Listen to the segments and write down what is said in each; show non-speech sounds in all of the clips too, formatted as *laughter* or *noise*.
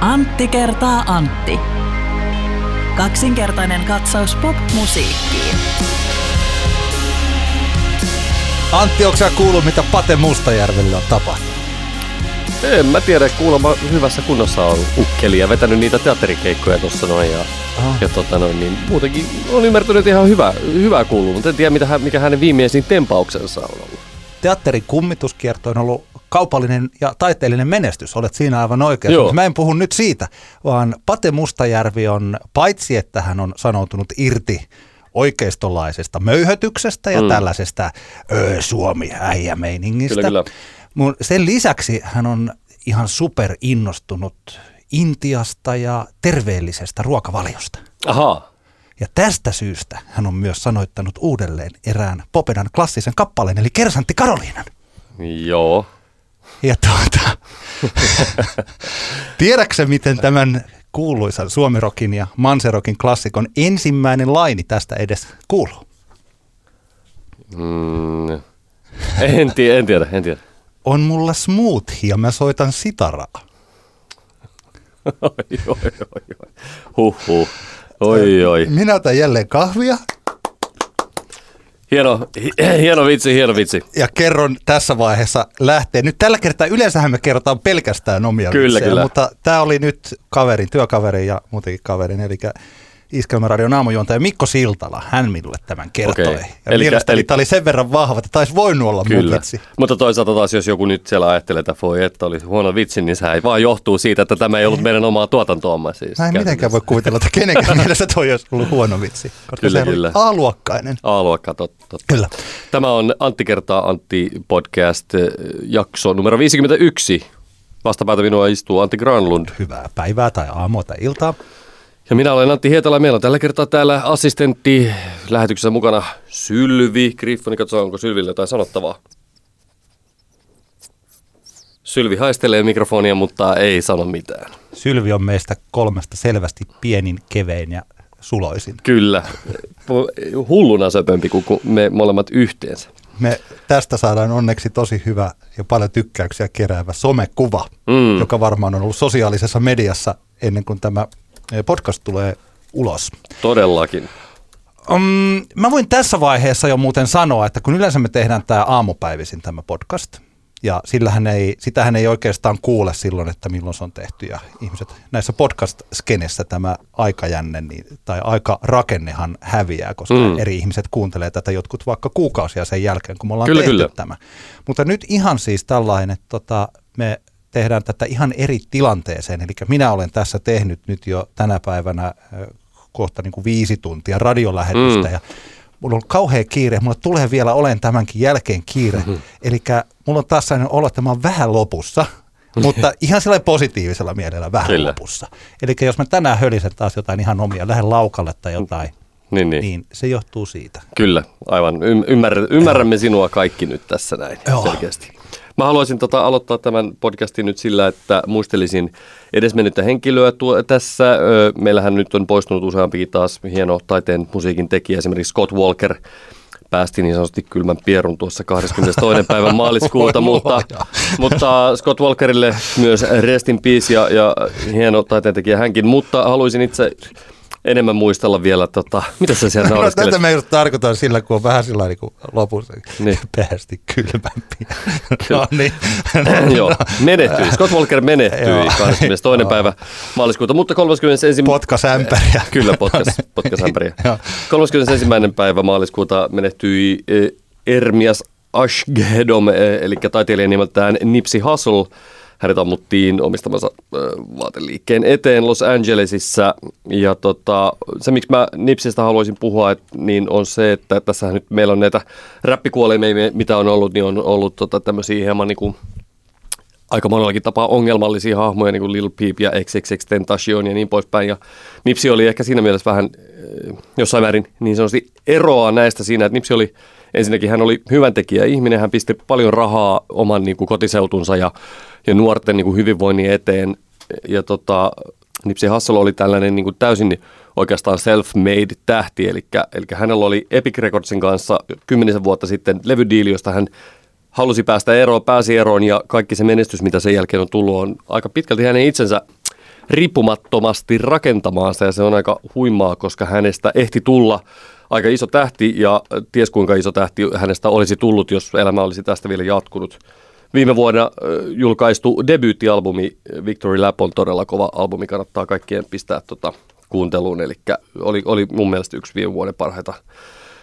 Antti kertaa Antti. Kaksinkertainen katsaus pop-musiikkiin. Antti, onko sä kuullut, mitä Pate Mustajärvelle on tapahtunut? En mä tiedä, kuulemma hyvässä kunnossa on ukkeli ja vetänyt niitä teatterikeikkoja tuossa noin. Ja, Ah. ja tota noin, niin muutenkin on ymmärtänyt, että ihan hyvä, hyvä kuuluu, mutta en tiedä, mitä, mikä hänen viimeisin tempauksensa on ollut. Teatterin kummituskierto on ollut kaupallinen ja taiteellinen menestys. Olet siinä aivan. Mutta Mä en puhu nyt siitä, vaan Pate Mustajärvi on, paitsi että hän on sanoutunut irti oikeistolaisesta möyhötyksestä ja Mm. mm. tällaisesta ö, Suomi-äijämeiningistä. Kyllä, kyllä. Mun, sen lisäksi hän on ihan super innostunut Intiasta ja terveellisestä ruokavaliosta. Ahaa, Ja tästä syystä hän on myös sanoittanut uudelleen erään Popedan klassisen kappaleen, eli Kersantti Karoliinan. joo. Ja tuota, *laughs* tiedätkö miten tämän kuuluisan Suomirokin ja Manserokin klassikon ensimmäinen laini tästä edes kuuluu? Mm, en, tiedä, en tiedä, en tiedä. On mulla smoothie ja mä soitan sitaraa. *laughs* Oi, oi, oi, oi. Huh, huh. Oi, oi. Minä otan jälleen kahvia Hieno, hi- hieno vitsi, hieno vitsi. ja kerron tässä vaiheessa lähtee. Nyt tällä kertaa yleensähän me kerrotaan pelkästään omia Kyllä, vitsejä, kyllä. mutta tämä oli nyt kaverin, työkaverin ja muutenkin kaverin, eli Iskelmäradion aamujuontaja Mikko Siltala, hän minulle tämän kertoi. Okei. Ja Elikkä- mielestäni eli- tämä oli sen verran vahva, että taisi voinut olla mun Kyllä. vitsi. Mutta toisaalta taas, jos joku nyt siellä ajattelee, että voi että oli huono vitsi, niin sehän vaan johtuu siitä, että tämä ei ollut meidän omaa tuotantoamme. Siis Mä en mitenkään voi kuvitella, että kenenkään *laughs* mielestä toi olisi ollut huono vitsi, koska Kyllä, se kyllä. oli A-luokkainen. A-luokka, totta. totta. Kyllä. Tämä on Antti kertaa Antti podcast eh, jakso numero 51. Vastapäätä minua istuu Antti Granlund. Hyvää päivää tai aamua tai iltaa. Ja minä olen Antti Hietala. Meillä on tällä kertaa täällä assistentti lähetyksessä mukana Sylvi Griffoni. Katsotaan, onko Sylvillä jotain sanottavaa. Sylvi haistelee mikrofonia, mutta ei sano mitään. Sylvi on meistä kolmesta selvästi pienin, kevein ja suloisin. Kyllä. Hulluna söpömpi kuin me molemmat yhteensä. Me tästä saadaan onneksi tosi hyvä ja paljon tykkäyksiä keräävä somekuva, Mm. joka varmaan on ollut sosiaalisessa mediassa ennen kuin tämä podcast tulee ulos. Todellakin. Um, mä voin tässä vaiheessa jo muuten sanoa, että kun yleensä me tehdään tämä aamupäivisin tämä podcast, ja sillähän ei, sitähän ei oikeastaan kuule silloin, että milloin se on tehty. Ja ihmiset näissä podcast-skenessä tämä aikajänne niin, tai aikarakennehan häviää, koska Mm. mm. eri ihmiset kuuntelee tätä jotkut vaikka kuukausia sen jälkeen, kun me ollaan Kyllä, tehty kyllä. tämä. Mutta nyt ihan siis tällainen, että tota, me tehdään tätä ihan eri tilanteeseen. Eli minä olen tässä tehnyt nyt jo tänä päivänä kohta niin kuin viisi tuntia radiolähetystä Mm. ja mulla on kauhea kiire, mulla tulee vielä olen tämänkin jälkeen kiire. Mhm. Eli mulla on taas sellainen olo, että mä oon vähän lopussa, *laughs* mutta ihan sellainen positiivisella mielellä vähän Kyllä. lopussa. Eli jos mä tänään hölisen taas jotain ihan omia, lähden laukalle tai jotain, Niin, niin. niin se johtuu siitä. Kyllä, aivan. Ym- ymmärrä, ymmärrämme sinua kaikki nyt tässä näin Joo. selkeästi. Mä haluaisin tota aloittaa tämän podcastin nyt sillä, että muistelisin edesmennyttä henkilöä tuo, tässä. Meillähän nyt on poistunut useampikin taas hieno taiteen musiikin tekijä, esimerkiksi Scott Walker päästi niin sanotusti kylmän pierun tuossa 22. *laughs* päivän maaliskuuta, mutta, mutta Scott Walkerille myös rest in peace ja, ja hieno taiteentekijä hänkin, mutta haluaisin itse enemmän muistella vielä, tota, *laughs* mitä sä siellä No, tätä me just tarkoitan sillä, kun on vähän sillä niin kuin lopussa Niin. *laughs* päästi kylmämpi. *laughs* no niin. Joo, menehtyi. Scott Walker menehtyi Joo. 22. Joo. päivä maaliskuuta, mutta 31. Potkasämpäriä. Kyllä, potkas, potkasämpäriä. Joo. 31. päivä maaliskuuta menehtyi eh, Ermias Ashgedom, eh, eli taiteilija nimeltään Nipsi Hussle. Hänet ammuttiin omistamansa vaateliikkeen eteen Los Angelesissa. Ja tota, se, miksi mä Nipsistä haluaisin puhua, et, niin on se, että tässä nyt meillä on näitä räppikuolemia, mitä on ollut, niin on ollut tota, tämmöisiä hieman niin kuin aika monellakin tapaa ongelmallisia hahmoja, niin kuin Lil Peep ja XXX Tentacion ja niin poispäin. Ja Nipsi oli ehkä siinä mielessä vähän jossain määrin niin sanotusti eroaa näistä siinä, että Nipsi oli, ensinnäkin hän oli hyvän tekijä ihminen, hän pisti paljon rahaa oman niin kuin kotiseutunsa ja, ja nuorten niin kuin hyvinvoinnin eteen. Ja tota, Nipsi Hussle oli tällainen niin kuin täysin oikeastaan self-made tähti, eli, eli hänellä oli Epic Recordsin kanssa kymmenisen vuotta sitten levydiili, josta hän halusi päästä eroon, pääsi eroon ja kaikki se menestys, mitä sen jälkeen on tullut, on aika pitkälti hänen itsensä riippumattomasti rakentamaansa ja se on aika huimaa, koska hänestä ehti tulla aika iso tähti ja ties kuinka iso tähti hänestä olisi tullut, jos elämä olisi tästä vielä jatkunut. Viime vuonna julkaistu debyyttialbumi Victory Lap on todella kova albumi, kannattaa kaikkien pistää tota kuunteluun, eli oli, oli mun mielestä yksi viime vuoden parhaita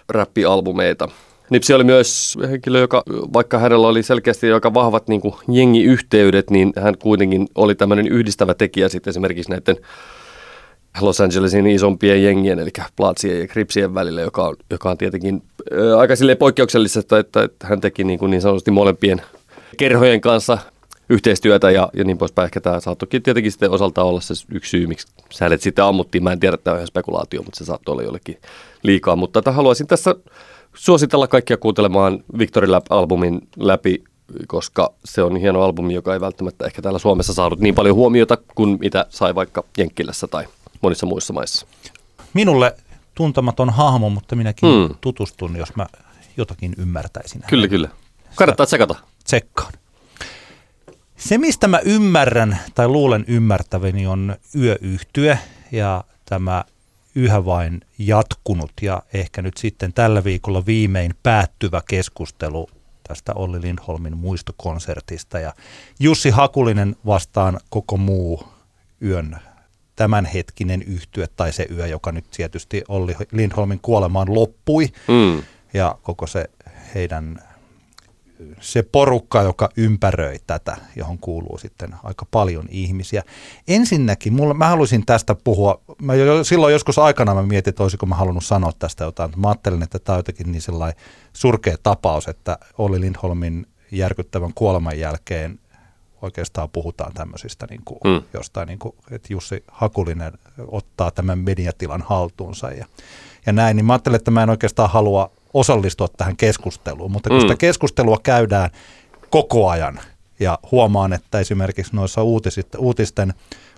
räppialbumeita. Nipsi oli myös henkilö, joka vaikka hänellä oli selkeästi aika vahvat niin kuin jengiyhteydet, niin hän kuitenkin oli tämmöinen yhdistävä tekijä sitten esimerkiksi näiden Los Angelesin isompien jengien, eli Platsien ja Cripsien välillä, joka on, joka on tietenkin ää, aika sille poikkeuksellista, että, että hän teki niin, kuin niin sanotusti molempien kerhojen kanssa yhteistyötä ja, ja niin poispäin. Ehkä tämä saattoi tietenkin sitten osalta olla se yksi syy, miksi säilet sitten ammuttiin. Mä en tiedä, tämä on ihan spekulaatio, mutta se saattoi olla jollekin liikaa. Mutta tätä haluaisin tässä suositella kaikkia kuuntelemaan Victory Lab-albumin läpi, koska se on hieno albumi, joka ei välttämättä ehkä täällä Suomessa saanut niin paljon huomiota kuin mitä sai vaikka Jenkkilässä tai monissa muissa maissa. Minulle tuntematon hahmo, mutta minäkin hmm. tutustun, jos mä jotakin ymmärtäisin. Kyllä, kyllä. Kannattaa tsekata. Tsekkaan. Se, mistä mä ymmärrän tai luulen ymmärtäväni, on yöyhtyö ja tämä yhä vain jatkunut ja ehkä nyt sitten tällä viikolla viimein päättyvä keskustelu tästä Olli Lindholmin muistokonsertista ja Jussi Hakulinen vastaan koko muu yön tämänhetkinen yhtye tai se yö, joka nyt tietysti Olli Lindholmin kuolemaan loppui mm. ja koko se heidän se porukka, joka ympäröi tätä, johon kuuluu sitten aika paljon ihmisiä. Ensinnäkin, mulla, mä haluaisin tästä puhua, mä jo, silloin joskus aikana mä mietin, että olisiko mä halunnut sanoa tästä jotain. Mä ajattelin, että tämä on jotenkin niin sellainen surkea tapaus, että Olli Lindholmin järkyttävän kuoleman jälkeen oikeastaan puhutaan tämmöisistä niin kuin, mm. jostain, niin kuin, että Jussi Hakulinen ottaa tämän mediatilan haltuunsa ja, ja näin, niin mä ajattelin, että mä en oikeastaan halua osallistua tähän keskusteluun, mutta kun mm. sitä keskustelua käydään koko ajan ja huomaan, että esimerkiksi noissa uutisit, uutisten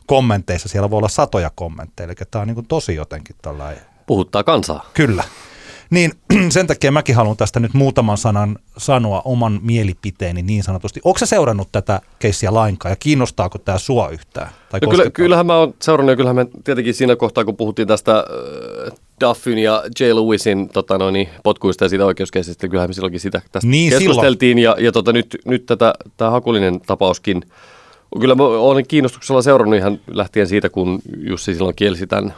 kommenteissa siellä voi olla satoja kommentteja, eli tämä on niin kuin tosi jotenkin tällainen. Puhuttaa kansaa. Kyllä. Niin *clears throat* sen takia mäkin haluan tästä nyt muutaman sanan sanoa oman mielipiteeni niin sanotusti. Onko se seurannut tätä keissiä lainkaan ja kiinnostaako tämä sua yhtään? Tai no kyllä, kyllähän mä oon seurannut ja kyllähän mä tietenkin siinä kohtaa, kun puhuttiin tästä äh, Duffin ja J. Lewisin tota noin, potkuista ja siitä oikeuskeisistä, kyllähän me silloinkin sitä tästä niin, keskusteltiin. Silloin. Ja, ja tota, nyt, nyt tätä, tämä Hakulinen tapauskin, kyllä mä olen kiinnostuksella seurannut ihan lähtien siitä, kun Jussi silloin kielsi tämän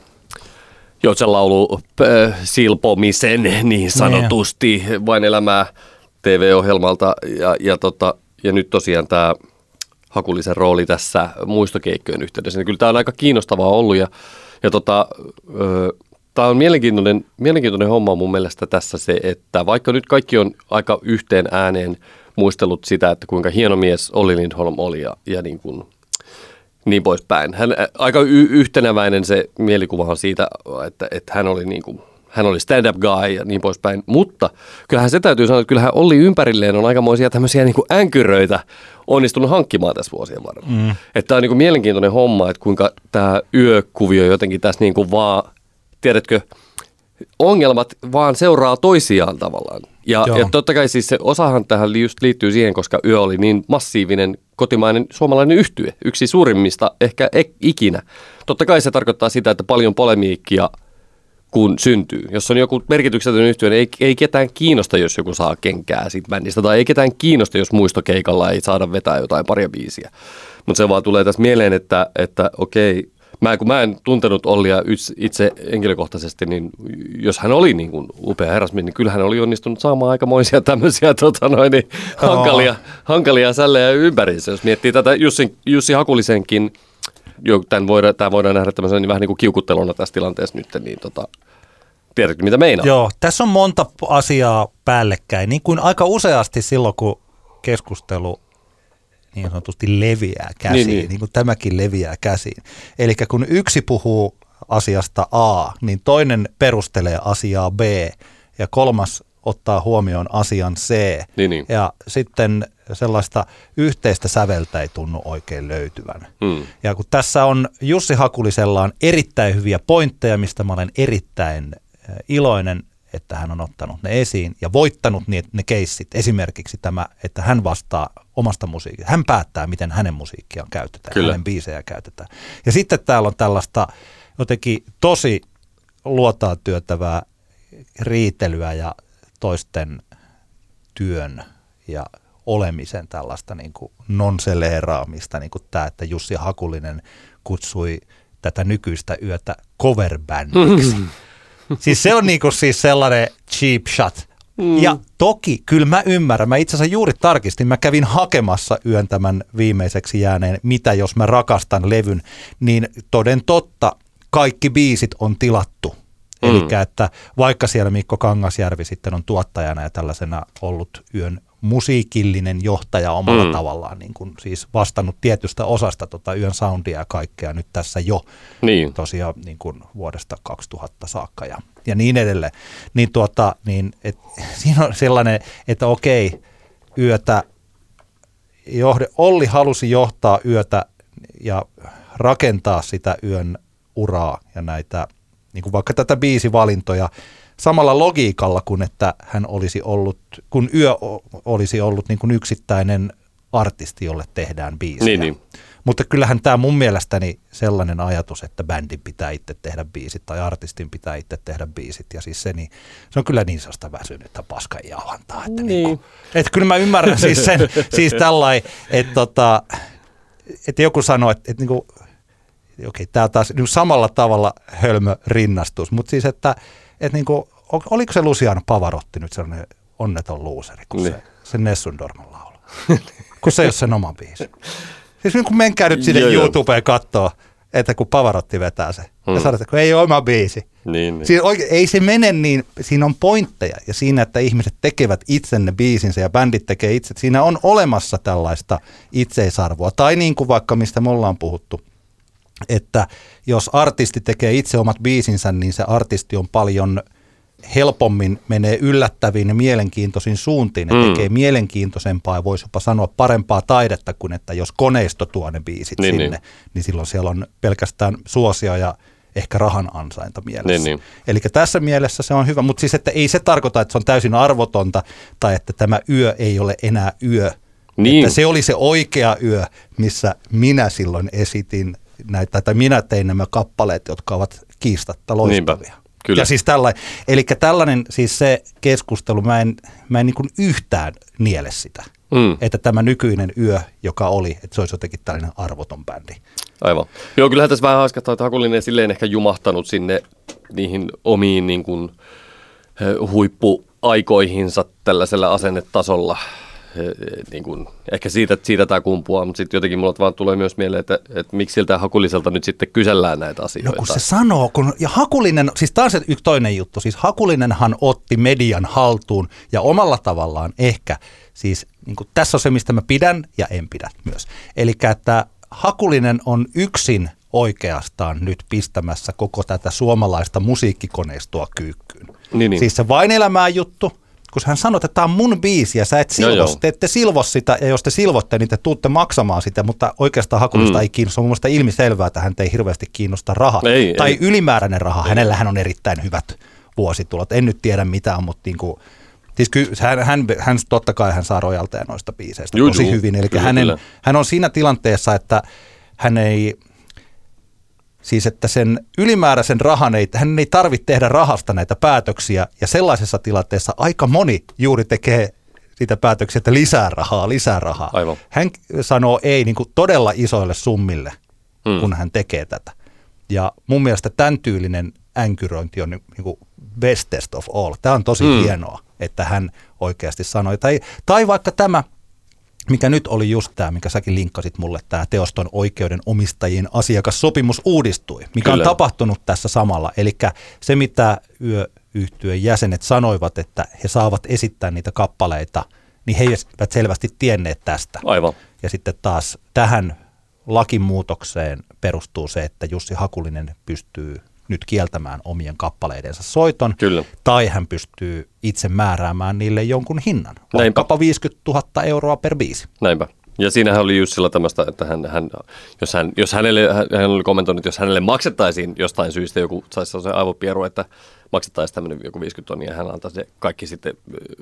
Joutsen laulu äh, silpomisen niin sanotusti niin. vain elämää TV-ohjelmalta ja, ja, tota, ja nyt tosiaan tämä Hakulisen rooli tässä muistokeikkojen yhteydessä. Niin kyllä tämä on aika kiinnostavaa ollut ja, ja tota, tämä on mielenkiintoinen, mielenkiintoinen homma mun mielestä tässä se, että vaikka nyt kaikki on aika yhteen ääneen muistellut sitä, että kuinka hieno mies Olli Lindholm oli ja, ja niin kuin niin poispäin. Hän, aika y- yhtenäväinen se mielikuva on siitä, että, että hän oli niin kuin, hän oli stand-up guy ja niin poispäin, mutta kyllähän se täytyy sanoa, että kyllähän Olli ympärilleen on aikamoisia tämmöisiä niin kuin änkyröitä onnistunut hankkimaan tässä vuosien varrella. Mm. Että tämä on niin kuin mielenkiintoinen homma, että kuinka tämä yökuvio jotenkin tässä niin kuin vaan, tiedätkö, ongelmat vaan seuraa toisiaan tavallaan. Ja, ja totta kai siis se osahan tähän just liittyy siihen, koska yö oli niin massiivinen kotimainen suomalainen yhtye, yksi suurimmista ehkä ikinä. Totta kai se tarkoittaa sitä, että paljon polemiikkia kun syntyy. Jos on joku merkityksetön yhtye, niin ei, ei ketään kiinnosta, jos joku saa kenkää siitä bändistä, tai ei ketään kiinnosta, jos muistokeikalla ei saada vetää jotain paria biisiä. Mutta se vaan tulee tässä mieleen, että, että okei, mä, kun mä en tuntenut Ollia itse henkilökohtaisesti, niin jos hän oli niin kuin upea herrasmies, niin kyllä hän oli onnistunut saamaan aikamoisia tämmöisiä tota noin, niin hankalia, hankalia sällejä ympäriinsä. Jos miettii tätä Jussi, Jussi Hakulisenkin, jo, tämän voidaan, tämä voidaan nähdä tämmöisen niin vähän niin kuin kiukutteluna tässä tilanteessa nyt, niin tota, tiedätkö mitä meinaa? Joo, tässä on monta asiaa päällekkäin, niin kuin aika useasti silloin, kun keskustelu niin sanotusti leviää käsiin, niin, niin. niin kuin tämäkin leviää käsiin. Eli kun yksi puhuu asiasta A, niin toinen perustelee asiaa B ja kolmas ottaa huomioon asian C. Niin, niin. Ja sitten sellaista yhteistä säveltä ei tunnu oikein löytyvän. Hmm. Ja kun tässä on Jussi Hakulisella on erittäin hyviä pointteja, mistä mä olen erittäin iloinen että hän on ottanut ne esiin ja voittanut ne, ne keissit. Esimerkiksi tämä, että hän vastaa omasta musiikista. Hän päättää, miten hänen musiikkiaan käytetään, Kyllä. hänen biisejä käytetään. Ja sitten täällä on tällaista jotenkin tosi luotaa työtävää riitelyä ja toisten työn ja olemisen tällaista niin kuin nonseleeraamista, niin kuin tämä, että Jussi Hakulinen kutsui tätä nykyistä yötä coverbandiksi. *laughs* *laughs* siis se on niin kuin siis sellainen cheap shot. Mm. Ja toki, kyllä mä ymmärrän. Mä itse asiassa juuri tarkistin, mä kävin hakemassa yön tämän viimeiseksi jääneen Mitä jos mä rakastan levyn, niin toden totta kaikki biisit on tilattu. Mm. Eli että vaikka siellä Mikko Kangasjärvi sitten on tuottajana ja tällaisena ollut yön musiikillinen johtaja omalla mm. tavallaan, niin kuin siis vastannut tietystä osasta tota yön soundia ja kaikkea nyt tässä jo Niin. tosiaan niin kuin vuodesta 2000 saakka ja, ja niin edelleen. Niin, tuota, niin et, *laughs* siinä on sellainen, että okei, yötä, johde, Olli halusi johtaa yötä ja rakentaa sitä yön uraa ja näitä, niin kuin vaikka tätä biisivalintoja samalla logiikalla kuin että hän olisi ollut, kun yö olisi ollut niin kuin yksittäinen artisti, jolle tehdään biisiä. Niin, niin. Mutta kyllähän tämä mun mielestäni sellainen ajatus, että bändin pitää itse tehdä biisit tai artistin pitää itse tehdä biisit. Ja siis se, niin, se on kyllä niin sellaista väsynyttä paskan jauhantaa. Että, niin. Niin kuin, että kyllä mä ymmärrän siis sen, *laughs* siis tällainen, että, tota, että joku sanoo, että, että niin kuin, okei, tämä taas niin samalla tavalla hölmö rinnastus, mutta siis, että, että niin kuin, oliko se Luciano Pavarotti nyt sellainen onneton luuseri, kun Niin. se, se Nessun Dorman laulu, *laughs* kun se ei ole sen oma biisi. Siis niin kun menkää nyt sinne Joo. YouTubeen katsoa, että kun Pavarotti vetää se, hmm. ja sanotaan, että ei ole oma biisi. Niin, niin. Siinä oike- ei se mene niin, siinä on pointteja ja siinä, että ihmiset tekevät itse ne biisinsä ja bändit tekee itse. Siinä on olemassa tällaista itseisarvoa. Tai niin kuin vaikka mistä me ollaan puhuttu, että jos artisti tekee itse omat biisinsä, niin se artisti on paljon helpommin menee yllättäviin ja mielenkiintoisiin suuntiin ja Mm. tekee mielenkiintoisempaa ja voisi jopa sanoa parempaa taidetta kuin että jos koneisto tuo ne biisit Niin, sinne, niin. niin silloin siellä on pelkästään suosio ja ehkä rahan ansainta mielessä. Niin, niin. Eli tässä mielessä se on hyvä, mutta siis että ei se tarkoita, että se on täysin arvotonta tai että tämä yö ei ole enää yö. Niin. Että se oli se oikea yö, missä minä silloin esitin näitä, tai minä tein nämä kappaleet, jotka ovat kiistatta loistavia. Niinpä, kyllä. Ja siis tällainen, eli tällainen, siis se keskustelu, mä en, mä en niin yhtään niele sitä, Mm. että tämä nykyinen yö, joka oli, että se olisi jotenkin tällainen arvoton bändi. Aivan. Joo, kyllähän tässä vähän haiskahtaa, että Hakulinen silleen ehkä jumahtanut sinne niihin omiin niin kuin, eh, huippuaikoihinsa tällaisella asennetasolla. Eh, Niin kuin, ehkä siitä, siitä tämä kumpuaa, mutta sitten jotenkin mulla vaan tulee myös mieleen, että, että miksi siltä Hakuliselta nyt sitten kysellään näitä No asioita. kun se sanoo, kun, ja Hakulinen, siis taas yksi toinen juttu, siis Hakulinenhan otti median haltuun ja omalla tavallaan ehkä, siis niin kuin, tässä on se, mistä mä pidän ja en pidä myös. Eli että Hakulinen on yksin oikeastaan nyt pistämässä koko tätä suomalaista musiikkikoneistoa kyykkyyn. Niin, niin. Siis se vain elämää juttu, kun hän sanoi, että tämä on mun biisi ja sä et Joo, silvos, joo. te ette silvo sitä ja jos te silvotte, niin te tuutte maksamaan sitä, mutta oikeastaan Hakulista Mm. ei kiinnosta. Se on mun mielestä ilmiselvää, että häntä ei hirveästi kiinnosta raha. Ei, tai ei. ylimääräinen raha. Hänellähän on erittäin hyvät vuositulot. En nyt tiedä mitä on, mutta niin kuin, siis ky, hän, hän, hän, totta kai hän saa rojalteja noista biiseistä Juu, tosi juu. hyvin. Eli Kyllä, hänen, kyllä. hän on siinä tilanteessa, että hän ei, siis että sen ylimääräisen rahan ei, hän ei tarvitse tehdä rahasta näitä päätöksiä ja sellaisessa tilanteessa aika moni juuri tekee sitä päätöksiä, että lisää rahaa, lisää rahaa. Aivan. Hän sanoo ei niin kuin todella isoille summille, Mm. mm. kun hän tekee tätä. Ja mun mielestä tämän tyylinen änkyröinti on niin kuin bestest of all. Tämä on tosi Mm. mm. hienoa, että hän oikeasti sanoi. Tai, tai vaikka tämä, mikä nyt oli just tämä, mikä säkin linkkasit mulle, tämä teoston oikeuden omistajien asiakassopimus uudistui, mikä Kyllä. on tapahtunut tässä samalla. Eli se, mitä yöyhtyön jäsenet sanoivat, että he saavat esittää niitä kappaleita, niin he eivät selvästi tienneet tästä. Aivan. Ja sitten taas tähän lakimuutokseen perustuu se, että Jussi Hakulinen pystyy nyt kieltämään omien kappaleidensa soiton, Kyllä. tai hän pystyy itse määräämään niille jonkun hinnan, Näinpä. vaikkapa 50 000 euroa per biisi. Näinpä. Ja siinähän oli just sillä tämmöistä, että hän, hän, jos, hän, jos hänelle, hän hän oli kommentoinut, että jos hänelle maksettaisiin jostain syystä joku saisi sellaisen aivopieru, että maksettaisiin tämmöinen joku 50 tonnia ja hän antaa se kaikki sitten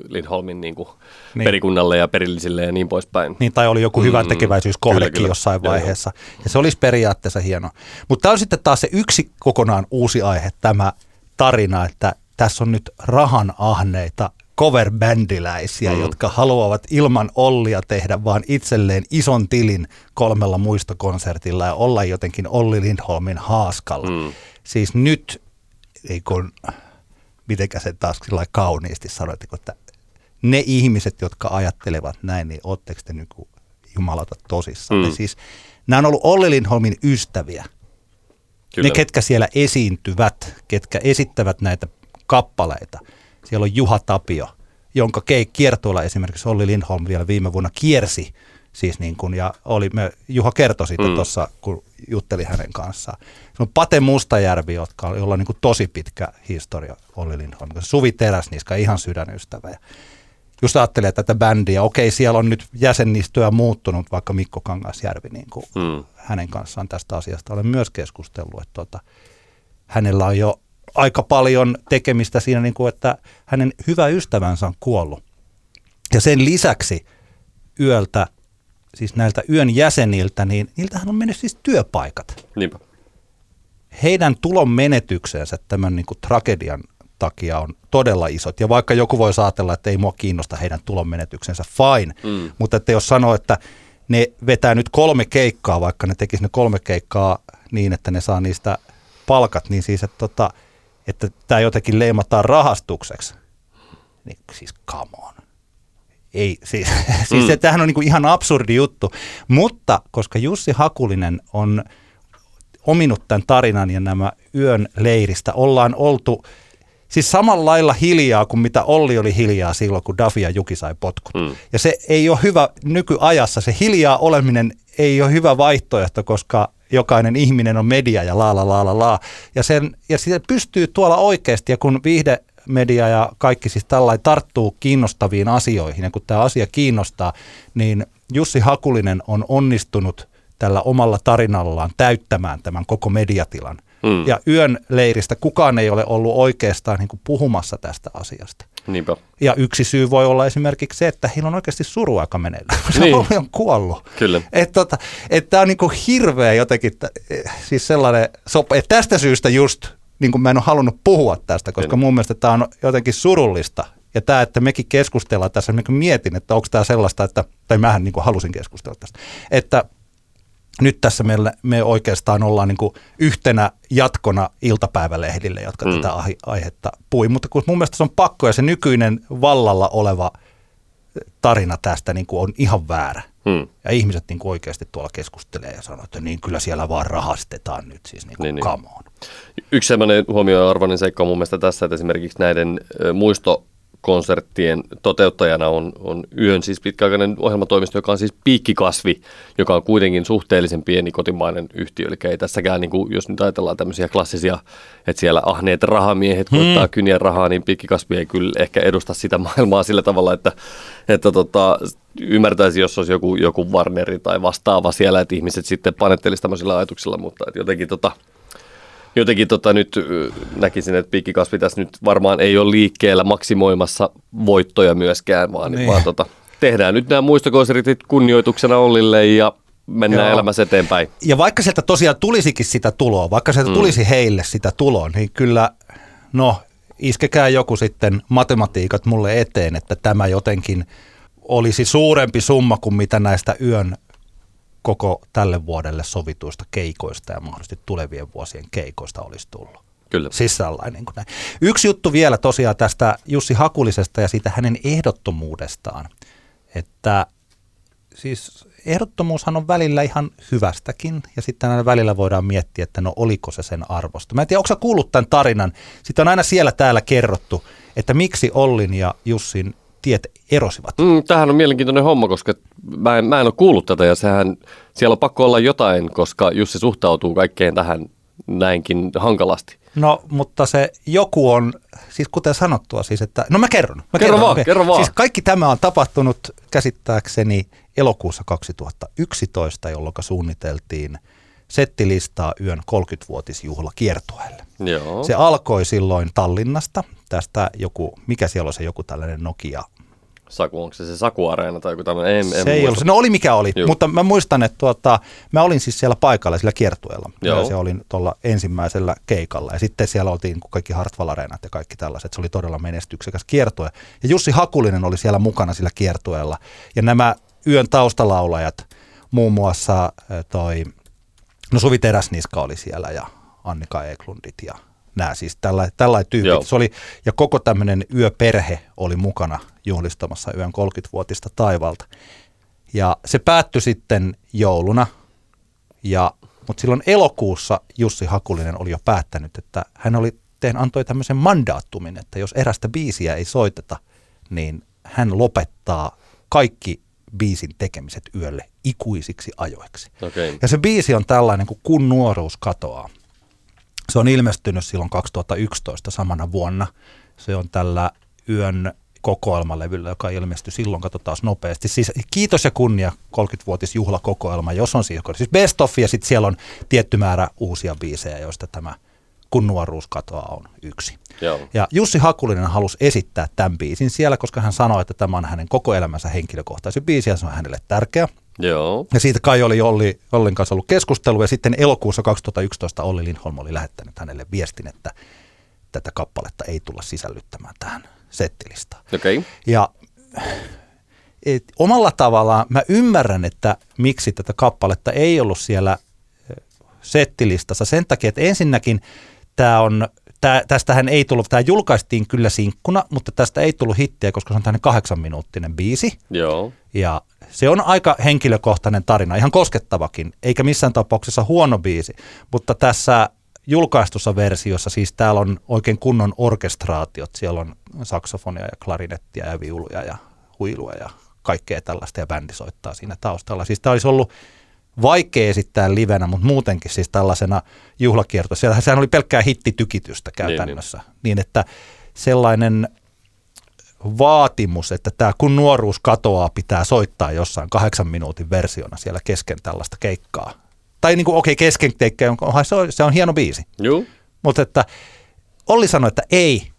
Lindholmin niin kuin Niin. perikunnalle ja perillisille ja niin poispäin. Niin, tai oli joku Mm, hyvän tekeväisyyskohdekin kyllä, kyllä. jossain Joo, vaiheessa. Ja se olisi periaatteessa hieno. Mutta tämä on sitten taas se yksi kokonaan uusi aihe, tämä tarina, että tässä on nyt rahan ahneita coverbändiläisiä, mm. jotka haluavat ilman Ollia tehdä vaan itselleen ison tilin kolmella muistokonsertilla ja olla jotenkin Olli Lindholmin haaskalla. Mm. Siis nyt, ei kun, mitenkä se taas sillä kauniisti sanoitteko, että ne ihmiset, jotka ajattelevat näin, niin ootteko te nyt jumalata tosissaan? Mm. Siis, nämä on ollut Olli Lindholmin ystäviä. Kyllä. Ne, ketkä siellä esiintyvät, ketkä esittävät näitä kappaleita. Siellä on Juha Tapio, jonka kiertueella esimerkiksi Olli Lindholm vielä viime vuonna kiersi. Siis niin kuin, ja oli, me, Juha kertoi siitä Mm. tuossa, kun jutteli hänen kanssaan. Se on Pate Mustajärvi, jotka, jolla on niin kuin tosi pitkä historia Olli Lindholm. Suvi Teräsniska, ihan sydänystävä. Ja just ajattelee tätä bändiä, okei siellä on nyt jäsenistöä muuttunut, vaikka Mikko Kangasjärvi niin kuin Mm. hänen kanssaan tästä asiasta olen myös keskustellut, että tota, hänellä on jo aika paljon tekemistä siinä, niin kuin, että hänen hyvä ystävänsä on kuollut. Ja sen lisäksi yöltä, siis näiltä yön jäseniltä, niin niiltähän on mennyt siis työpaikat. Niinpä. Heidän tulon menetyksensä tämän niin kuin tragedian takia on todella isot. Ja vaikka joku voi ajatella, että ei mua kiinnosta heidän tulon menetyksensä, fine. Mm. Mutta että jos sanoo, että ne vetää nyt kolme keikkaa, vaikka ne tekisi ne kolme keikkaa niin, että ne saa niistä palkat, niin siis, että, tota, että tämä jotenkin leimataan rahastukseksi. Niin siis come on. Ei, siis, *laughs* siis Mm. mm. tämähän on niin ihan absurdi juttu. Mutta koska Jussi Hakulinen on ominut tämän tarinan ja nämä yön leiristä, ollaan oltu siis samalla lailla hiljaa kuin mitä Olli oli hiljaa silloin, kun Dafi ja Juki sai potkut. Mm. Ja se ei ole hyvä nykyajassa. Se hiljaa oleminen ei ole hyvä vaihtoehto, koska jokainen ihminen on media ja la la la la la. Ja, sen, ja se pystyy tuolla oikeasti, ja kun viihde media ja kaikki siis tällainen tarttuu kiinnostaviin asioihin, ja kun tämä asia kiinnostaa, niin Jussi Hakulinen on onnistunut tällä omalla tarinallaan täyttämään tämän koko mediatilan. Mm. Ja yön leiristä kukaan ei ole ollut oikeastaan niin puhumassa tästä asiasta. Niinpä. Ja yksi syy voi olla esimerkiksi se, että heillä on oikeasti suruaika meneillään. Se Niin. niin. on kuollut. Kyllä. Että tota, et tämä on niinku hirveä jotenkin, t- eh, siis sellainen, sop- et tästä syystä just, niin kuin mä en ole halunnut puhua tästä, koska mun mielestä tämä on jotenkin surullista. Ja tämä, että mekin keskustellaan tässä, niin kuin mietin, että onko tämä sellaista, että, tai mähän niin kuin halusin keskustella tästä, että nyt tässä meillä, me oikeastaan ollaan niin kuin yhtenä jatkona iltapäivälehdille, jotka Mm. tätä ai- aihetta pui. Mutta kun mun mielestä se on pakko ja se nykyinen vallalla oleva tarina tästä niin kuin on ihan väärä. Mm. Ja ihmiset niin kuin oikeasti tuolla keskustelee ja sanoo, että niin kyllä siellä vaan rahastetaan nyt siis niin kuin niin, niin. come on. Yksi sellainen huomioarvoinen seikka on mun mielestä tässä, että esimerkiksi näiden ö, muistokonserttien toteuttajana on, on Yön siis pitkäaikainen ohjelmatoimisto, joka on siis piikkikasvi, joka on kuitenkin suhteellisen pieni kotimainen yhtiö. Eli ei tässäkään, niin kuin, jos nyt ajatellaan tämmöisiä klassisia, että siellä ahneet rahamiehet koittaa kyniä rahaa, niin piikkikasvi ei kyllä ehkä edusta sitä *laughs* maailmaa sillä tavalla, että, että tota, ymmärtäisi, jos olisi joku, joku Warneri tai vastaava siellä, että ihmiset sitten panettelisi tämmöisillä ajatuksilla, mutta että jotenkin tota, jotenkin tota nyt näkisin, että piikkikasvi tässä nyt varmaan ei ole liikkeellä maksimoimassa voittoja myöskään, vaan. Niin. vaan tota, tehdään nyt nämä muistokonsertit kunnioituksena Ollille ja mennään Joo. elämässä eteenpäin. Ja vaikka sieltä tosiaan tulisikin sitä tuloa, vaikka sieltä mm. tulisi heille sitä tuloa, niin kyllä, no iskekää joku sitten matematiikat mulle eteen, että tämä jotenkin olisi suurempi summa kuin mitä näistä yön koko tälle vuodelle sovituista keikoista ja mahdollisesti tulevien vuosien keikoista olisi tullut. Kyllä. Siis sellainen. Niin kuin näin. Yksi juttu vielä tosiaan tästä Jussi Hakulisesta ja siitä hänen ehdottomuudestaan, että siis ehdottomuushan on välillä ihan hyvästäkin ja sitten aina välillä voidaan miettiä, että no oliko se sen arvosta. Mä en tiedä, onko sä kuullut tämän tarinan? Sitten on aina siellä täällä kerrottu, että miksi Ollin ja Jussin tiet erosivat. Mm, tämähän on mielenkiintoinen homma, koska mä en, mä en ole kuullut tätä ja sehän, siellä on pakko olla jotain, koska Jussi suhtautuu kaikkeen tähän näinkin hankalasti. No, mutta se joku on, siis kuten sanottua, siis että, no mä kerron. Mä Kerro vaan, okei. kerro vaan. Siis kaikki tämä on tapahtunut käsittääkseni elokuussa 2011, jolloin suunniteltiin settilistaa yön 30-vuotisjuhla kiertueelle. Joo. Se alkoi silloin Tallinnasta, tästä joku, mikä siellä on se joku tällainen Nokia Saku, onko se se Saku-areena tai joku tämmöinen? En, en se ei muista. ollut, no oli mikä oli, Juu. mutta mä muistan, että tuota, mä olin siis siellä paikalla sillä kiertueella. Joo. Ja se olin tuolla ensimmäisellä keikalla ja sitten siellä oltiin kaikki Hartwall Areenat ja kaikki tällaiset. Se oli todella menestyksekäs kiertue. Ja Jussi Hakulinen oli siellä mukana sillä kiertueella. Ja nämä yön taustalaulajat, muun muassa äh, toi, no Suvi Teräsniska oli siellä ja Annika Eklundit ja nämä siis tällä, tällainen tyypit. Joo. Se oli, ja koko tämmöinen yöperhe oli mukana juhlistamassa yön 30-vuotista taivalta. Ja se päättyi sitten jouluna, ja, mutta silloin elokuussa Jussi Hakulinen oli jo päättänyt, että hän oli teen, antoi tämmöisen mandaattumin, että jos erästä biisiä ei soiteta, niin hän lopettaa kaikki biisin tekemiset yölle ikuisiksi ajoiksi. Okei. Ja se biisi on tällainen kuin Kun nuoruus katoaa. Se on ilmestynyt silloin 2011 samana vuonna. Se on tällä yön kokoelmalevyllä, joka ilmestyi silloin, katsotaan nopeasti. Siis kiitos ja kunnia 30-vuotisjuhlakokoelma, jos on siis, siis best of ja sitten siellä on tietty määrä uusia biisejä, joista tämä Kun nuoruus katoaa on yksi. Joo. Ja Jussi Hakulinen halusi esittää tämän biisin siellä, koska hän sanoi, että tämä on hänen koko elämänsä henkilökohtaisen biisi ja se on hänelle tärkeä. Joo. Ja siitä kai oli Olli, Ollin kanssa ollut keskustelu ja sitten elokuussa 2011 Olli Lindholm oli lähettänyt hänelle viestin, että tätä kappaletta ei tulla sisällyttämään tähän settilistaan. Okei. Ja et, omalla tavallaan mä ymmärrän, että miksi tätä kappaletta ei ollut siellä settilistassa sen takia, että ensinnäkin tämä on, tää, tästähän ei tullut, tämä julkaistiin kyllä sinkkuna, mutta tästä ei tullut hittiä, koska se on tämmöinen kahdeksan minuuttinen biisi. Joo. Ja se on aika henkilökohtainen tarina, ihan koskettavakin, eikä missään tapauksessa huono biisi. Mutta tässä julkaistussa versiossa, siis täällä on oikein kunnon orkestraatiot. Siellä on saksofonia ja klarinettia ja viuluja ja huilua ja kaikkea tällaista ja bändi soittaa siinä taustalla. Siis tämä olisi ollut vaikea esittää livenä, mutta muutenkin siis tällaisena juhlakierto. Siellähän sehän oli pelkkää hittitykitystä käytännössä. Niin, niin. niin että sellainen vaatimus, että tämä kun nuoruus katoaa, pitää soittaa jossain kahdeksan minuutin versiona siellä kesken tällaista keikkaa. Tai niin kuin okei, okay, kesken keikkaa, onhan se on, se on hieno biisi. Joo. Mutta että Olli sanoi, että ei.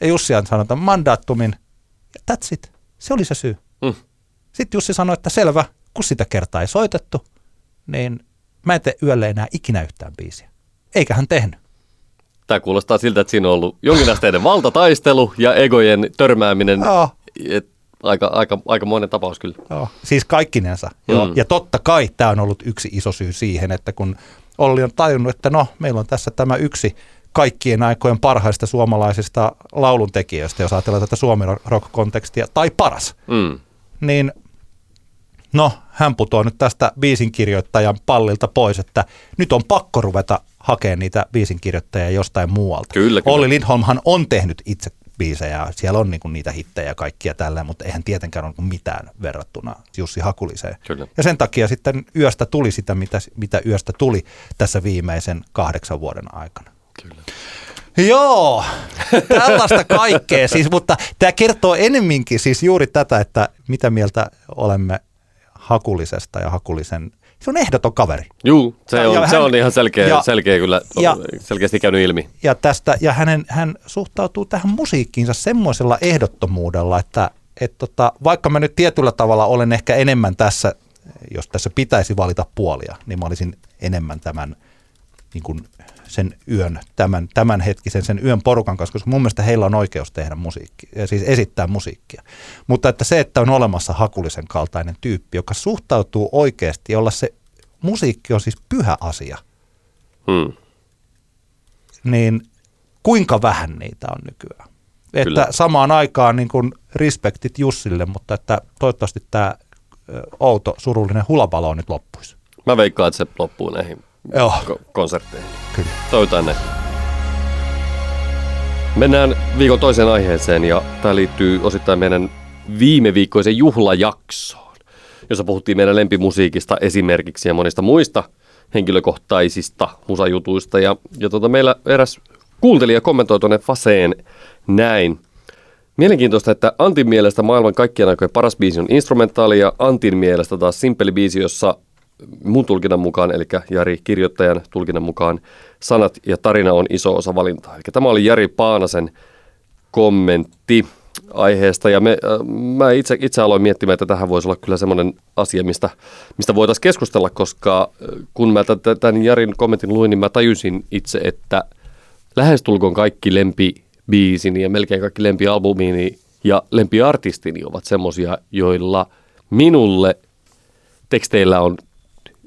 Ja Jussi sanoi, että mandaattumin. Ja that's it. Se oli se syy. Mm. Sitten Jussi sanoi, että selvä, kun sitä kertaa ei soitettu, niin mä en tee yölle enää ikinä yhtään biisiä. Eikä hän tehnyt. Tämä kuulostaa siltä, että siinä on ollut jonkinasteinen *laughs* valtataistelu ja egojen törmääminen. Joo. Et aika, aika, aika monen tapaus kyllä. Joo, siis kaikkinensa. Mm. Joo. Ja totta kai tämä on ollut yksi iso syy siihen, että kun Olli on tajunnut, että no, meillä on tässä tämä yksi kaikkien aikojen parhaista suomalaisista lauluntekijöistä, jos ajatellaan tätä suomen rock-kontekstia, tai paras, Mm. niin no, hän putoaa nyt tästä biisinkirjoittajan pallilta pois, että nyt on pakko ruveta hakemaan niitä biisinkirjoittajia jostain muualta. Kyllä, kyllä. Olli Lindholmhan on tehnyt itse biisejä, siellä on niinku niitä hittejä ja kaikkia tällä, mutta eihän tietenkään ole niinku mitään verrattuna Jussi Hakuliseen. Kyllä. Ja sen takia sitten yöstä tuli sitä, mitä, mitä yöstä tuli tässä viimeisen kahdeksan vuoden aikana. Kyllä. Joo, tällaista kaikkea *laughs* siis, mutta tämä kertoo enemminkin siis juuri tätä, että mitä mieltä olemme Hakulisesta ja Hakulisen, se on ehdoton kaveri. Juu, se Ja on, hän- se on ihan selkeä, ja- selkeä kyllä, ja- selkeästi käynyt ilmi. Ja, tästä, ja hänen, hän suhtautuu tähän musiikkiinsa semmoisella ehdottomuudella, että et tota, vaikka mä nyt tietyllä tavalla olen ehkä enemmän tässä, jos tässä pitäisi valita puolia, niin mä olisin enemmän tämän niin kuin sen yön, tämän, tämän hetkisen sen yön porukan kanssa, koska mun mielestä heillä on oikeus tehdä musiikkia, siis esittää musiikkia. Mutta että se, että on olemassa hakulisen kaltainen tyyppi, joka suhtautuu oikeasti, jolla se musiikki on siis pyhä asia, Hmm. niin kuinka vähän niitä on nykyään. Että Kyllä. samaan aikaan niin kuin respektit Jussille, mutta että toivottavasti tämä outo, surullinen hulabalo nyt loppuisi. Mä veikkaan, että se loppuu näihin Joo, ko- konsertteihin. kyllä. Toivotaan näin. Mennään viikon toiseen aiheeseen ja tämä liittyy osittain meidän viime viikkoisen juhlajaksoon, jossa puhuttiin meidän lempimusiikista esimerkiksi ja monista muista henkilökohtaisista musajutuista. Ja, ja tota, meillä eräs kuuntelija kommentoi tuonne Faseen näin. Mielenkiintoista, että Antin mielestä maailman kaikkien aikojen paras biisi on instrumentaali ja Antin mielestä taas simppeli biisi, jossa mun tulkinnan mukaan, eli Jari kirjoittajan tulkinnan mukaan, sanat ja tarina on iso osa valintaa. Eli tämä oli Jari Paanasen kommentti aiheesta ja me, äh, mä itse, itse aloin miettimään, että tähän voisi olla kyllä semmoinen asia, mistä, mistä voitaisiin keskustella, koska äh, kun mä tämän Jarin kommentin luin, niin mä tajusin itse, että lähestulkoon kaikki lempibiisini ja melkein kaikki lempialbumiini ja lempiartistini ovat semmoisia, joilla minulle teksteillä on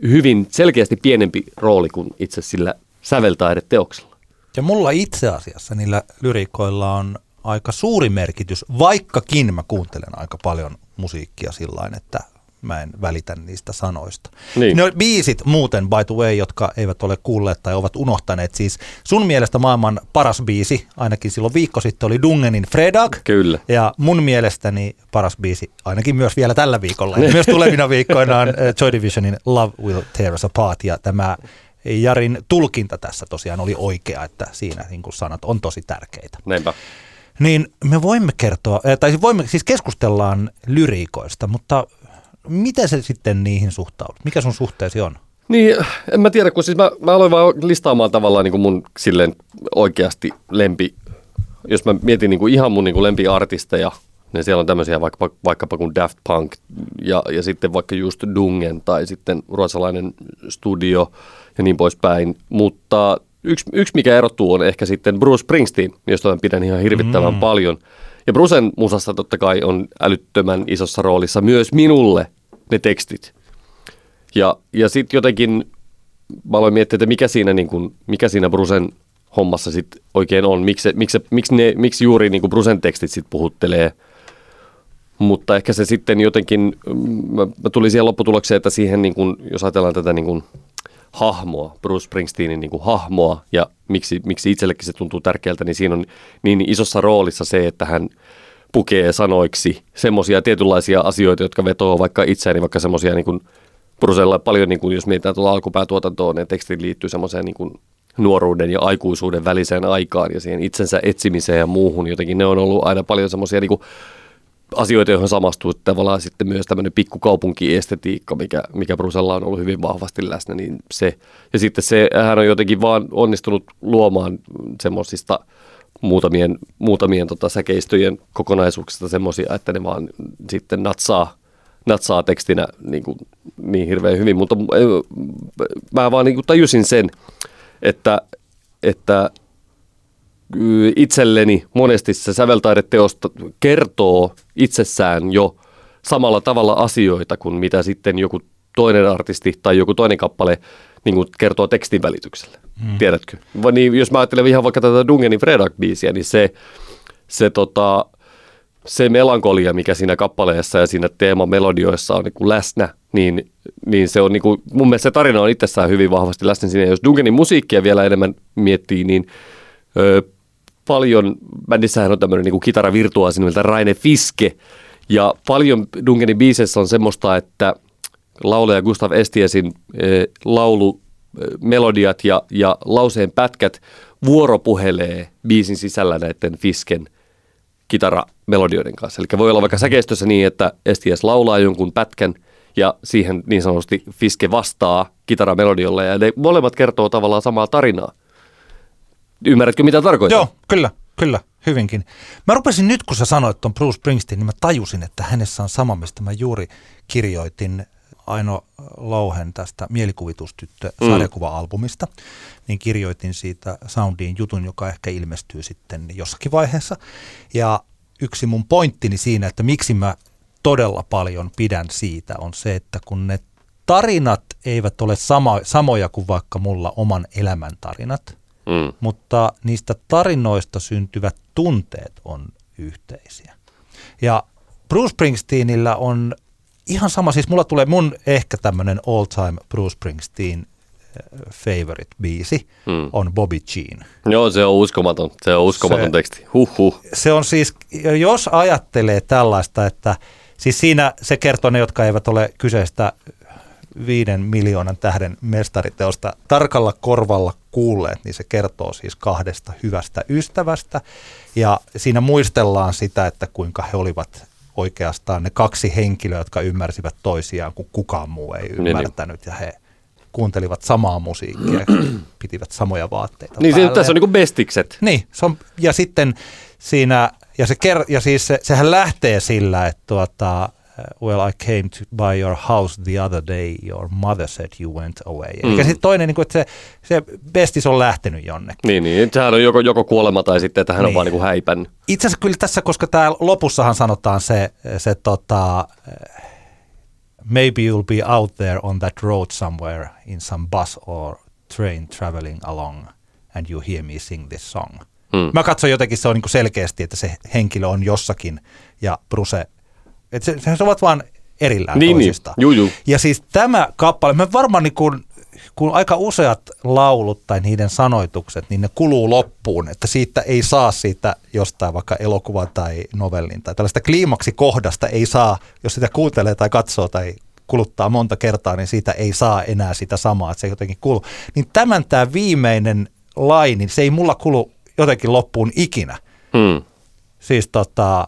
hyvin selkeästi pienempi rooli kuin itse sillä säveltaideteoksella. Ja mulla itse asiassa niillä lyriikoilla on aika suuri merkitys, vaikkakin mä kuuntelen aika paljon musiikkia sillä että mä en välitä niistä sanoista. Niin. Ne biisit muuten, by the way, jotka eivät ole kuulleet tai ovat unohtaneet. Siis sun mielestä maailman paras biisi, ainakin silloin viikko sitten, oli Dungenin Fredag. Kyllä. Ja mun mielestäni paras biisi, ainakin myös vielä tällä viikolla, ja myös tulevina viikkoina on eh, Joy Divisionin Love Will Tear Us Apart. Ja tämä Jarin tulkinta tässä tosiaan oli oikea, että siinä niin kuin sanat on tosi tärkeitä. Näinpä. Niin me voimme kertoa, eh, tai siis voimme, siis keskustellaan lyriikoista, mutta miten se sitten niihin suhtaudut? Mikä sun suhteesi on? Niin, en mä tiedä, kun siis mä, mä aloin vaan listaamaan tavallaan niin kuin mun silleen oikeasti lempi, jos mä mietin niin kuin ihan mun niin kuin lempiartisteja, niin siellä on tämmöisiä vaikkapa, vaikkapa kuin Daft Punk ja, ja sitten vaikka just Dungen tai sitten ruotsalainen studio ja niin poispäin. Mutta yksi, yksi mikä erottuu on ehkä sitten Bruce Springsteen, josta mä pidän ihan hirvittävän mm. paljon. Ja Brucen musassa totta kai on älyttömän isossa roolissa myös minulle ne tekstit. Ja, ja sitten jotenkin mä aloin miettiä, että mikä siinä, niin kun, mikä siinä Brusen hommassa sitten oikein on. Miksi, miksi, miksi, ne, miksi juuri niin Brusen tekstit sitten puhuttelee. Mutta ehkä se sitten jotenkin, mä, mä tulin siihen lopputulokseen, että siihen, niin kun, jos ajatellaan tätä niin kun, hahmoa, Bruce Springsteenin niin kuin hahmoa ja miksi, miksi itsellekin se tuntuu tärkeältä, niin siinä on niin isossa roolissa se, että hän pukee sanoiksi semmoisia tietynlaisia asioita, jotka vetoo vaikka itseäni, vaikka semmoisia niin kuin Brusella paljon, niin kuin jos mietitään tuolla alkupäätuotantoon, niin tekstiin liittyy semmoiseen niin kuin nuoruuden ja aikuisuuden väliseen aikaan ja siihen itsensä etsimiseen ja muuhun. Jotenkin ne on ollut aina paljon semmoisia niin asioita, joihin samastuu tavallaan sitten myös tämmöinen pikkukaupunkiestetiikka, mikä, mikä Brusella on ollut hyvin vahvasti läsnä, niin se. Ja sitten se, hän on jotenkin vaan onnistunut luomaan semmoisista muutamien, muutamien tota säkeistöjen kokonaisuuksista semmoisia, että ne vaan sitten natsaa, natsaa tekstinä niin, kuin, niin hirveän hyvin. Mutta mä vaan niin kuin tajusin sen, että, että itselleni monesti se säveltaideteosta kertoo itsessään jo samalla tavalla asioita kuin mitä sitten joku toinen artisti tai joku toinen kappale niin kuin kertoo tekstin välityksellä. Hmm. Tiedätkö? Va, niin, jos mä ajattelen ihan vaikka tätä Dungenin Fredag-biisiä, niin se, se, tota, se melankolia, mikä siinä kappaleessa ja siinä teemamelodioissa on niin kuin läsnä, niin, niin se on niin kuin, mun mielestä se tarina on itsessään hyvin vahvasti läsnä siinä. Jos Dungenin musiikkia vielä enemmän miettii, niin ö, paljon, bändissähän on tämmöinen niin kitaravirtuaasi nimeltä Raine Fiske, ja paljon Dungenin biiseissä on semmoista, että laulaja Gustav Estiesin e, laulu, e, melodiat ja, ja lauseen pätkät vuoropuhelee biisin sisällä näiden Fisken kitaramelodioiden kanssa. Eli voi olla vaikka säkeistössä niin, että Esties laulaa jonkun pätkän ja siihen niin sanotusti Fiske vastaa kitaramelodiolla ja ne molemmat kertoo tavallaan samaa tarinaa. Ymmärrätkö, mitä tarkoitan? Joo, kyllä, kyllä, hyvinkin. Mä rupesin nyt, kun sä sanoit tuon Bruce Springsteen, niin mä tajusin, että hänessä on sama, mistä mä juuri kirjoitin Aino Louhen tästä Mielikuvitustyttö-sarjakuva-albumista, mm. niin kirjoitin siitä Soundiin jutun, joka ehkä ilmestyy sitten jossakin vaiheessa. Ja yksi mun pointtini siinä, että miksi mä todella paljon pidän siitä, on se, että kun ne tarinat eivät ole sama, samoja kuin vaikka mulla oman elämän tarinat, mm. mutta niistä tarinoista syntyvät tunteet on yhteisiä. Ja Bruce Springsteenillä on ihan sama, siis mulla tulee mun ehkä tämmöinen all time Bruce Springsteen eh, favorite biisi mm. on Bobby Jean. Joo, se on uskomaton. Se on uskomaton se, teksti. Huhhuh. Se on siis, jos ajattelee tällaista, että siis siinä se kertoo ne, jotka eivät ole kyseistä viiden miljoonan tähden mestariteosta tarkalla korvalla kuulleet, niin se kertoo siis kahdesta hyvästä ystävästä. Ja siinä muistellaan sitä, että kuinka he olivat oikeastaan ne kaksi henkilöä, jotka ymmärsivät toisiaan, kun kukaan muu ei niin. ymmärtänyt. Ja he kuuntelivat samaa musiikkia ja *clears throat* pitivät samoja vaatteita Niin päälle. tässä on niinku bestikset. Niin, se on, ja sitten siinä, ja, se ker, ja siis se, sehän lähtee sillä, että tuota, well, I came to buy your house the other day, your mother said you went away. Mm. Eli sitten toinen, niin kuin, että se, se bestis on lähtenyt jonnekin. Niin, niin. Sehän on joko, joko kuolema tai sitten, että hän on Niin. vaan niinku häipännyt. Itse asiassa kyllä tässä, koska täällä lopussahan sanotaan se, se tota, maybe you'll be out there on that road somewhere in some bus or train traveling along and you hear me sing this song. Hmm. Mä katson jotenkin, se on niin selkeästi, että se henkilö on jossakin ja Bruce, että se, se ovat vaan erillään Niin, niin. toisistaan. Juu, juu. Ja siis tämä kappale, me varmaan niin kuin, kun aika useat laulut tai niiden sanoitukset, niin ne kuluu loppuun, että siitä ei saa siitä jostain vaikka elokuvan tai novellin tai tällaista kliimaksikohdasta ei saa, jos sitä kuuntelee tai katsoo tai kuluttaa monta kertaa, niin siitä ei saa enää sitä samaa, että se jotenkin kuluu. Niin tämän tämä viimeinen laini, se ei mulla kulu jotenkin loppuun ikinä. Hmm. Siis tota,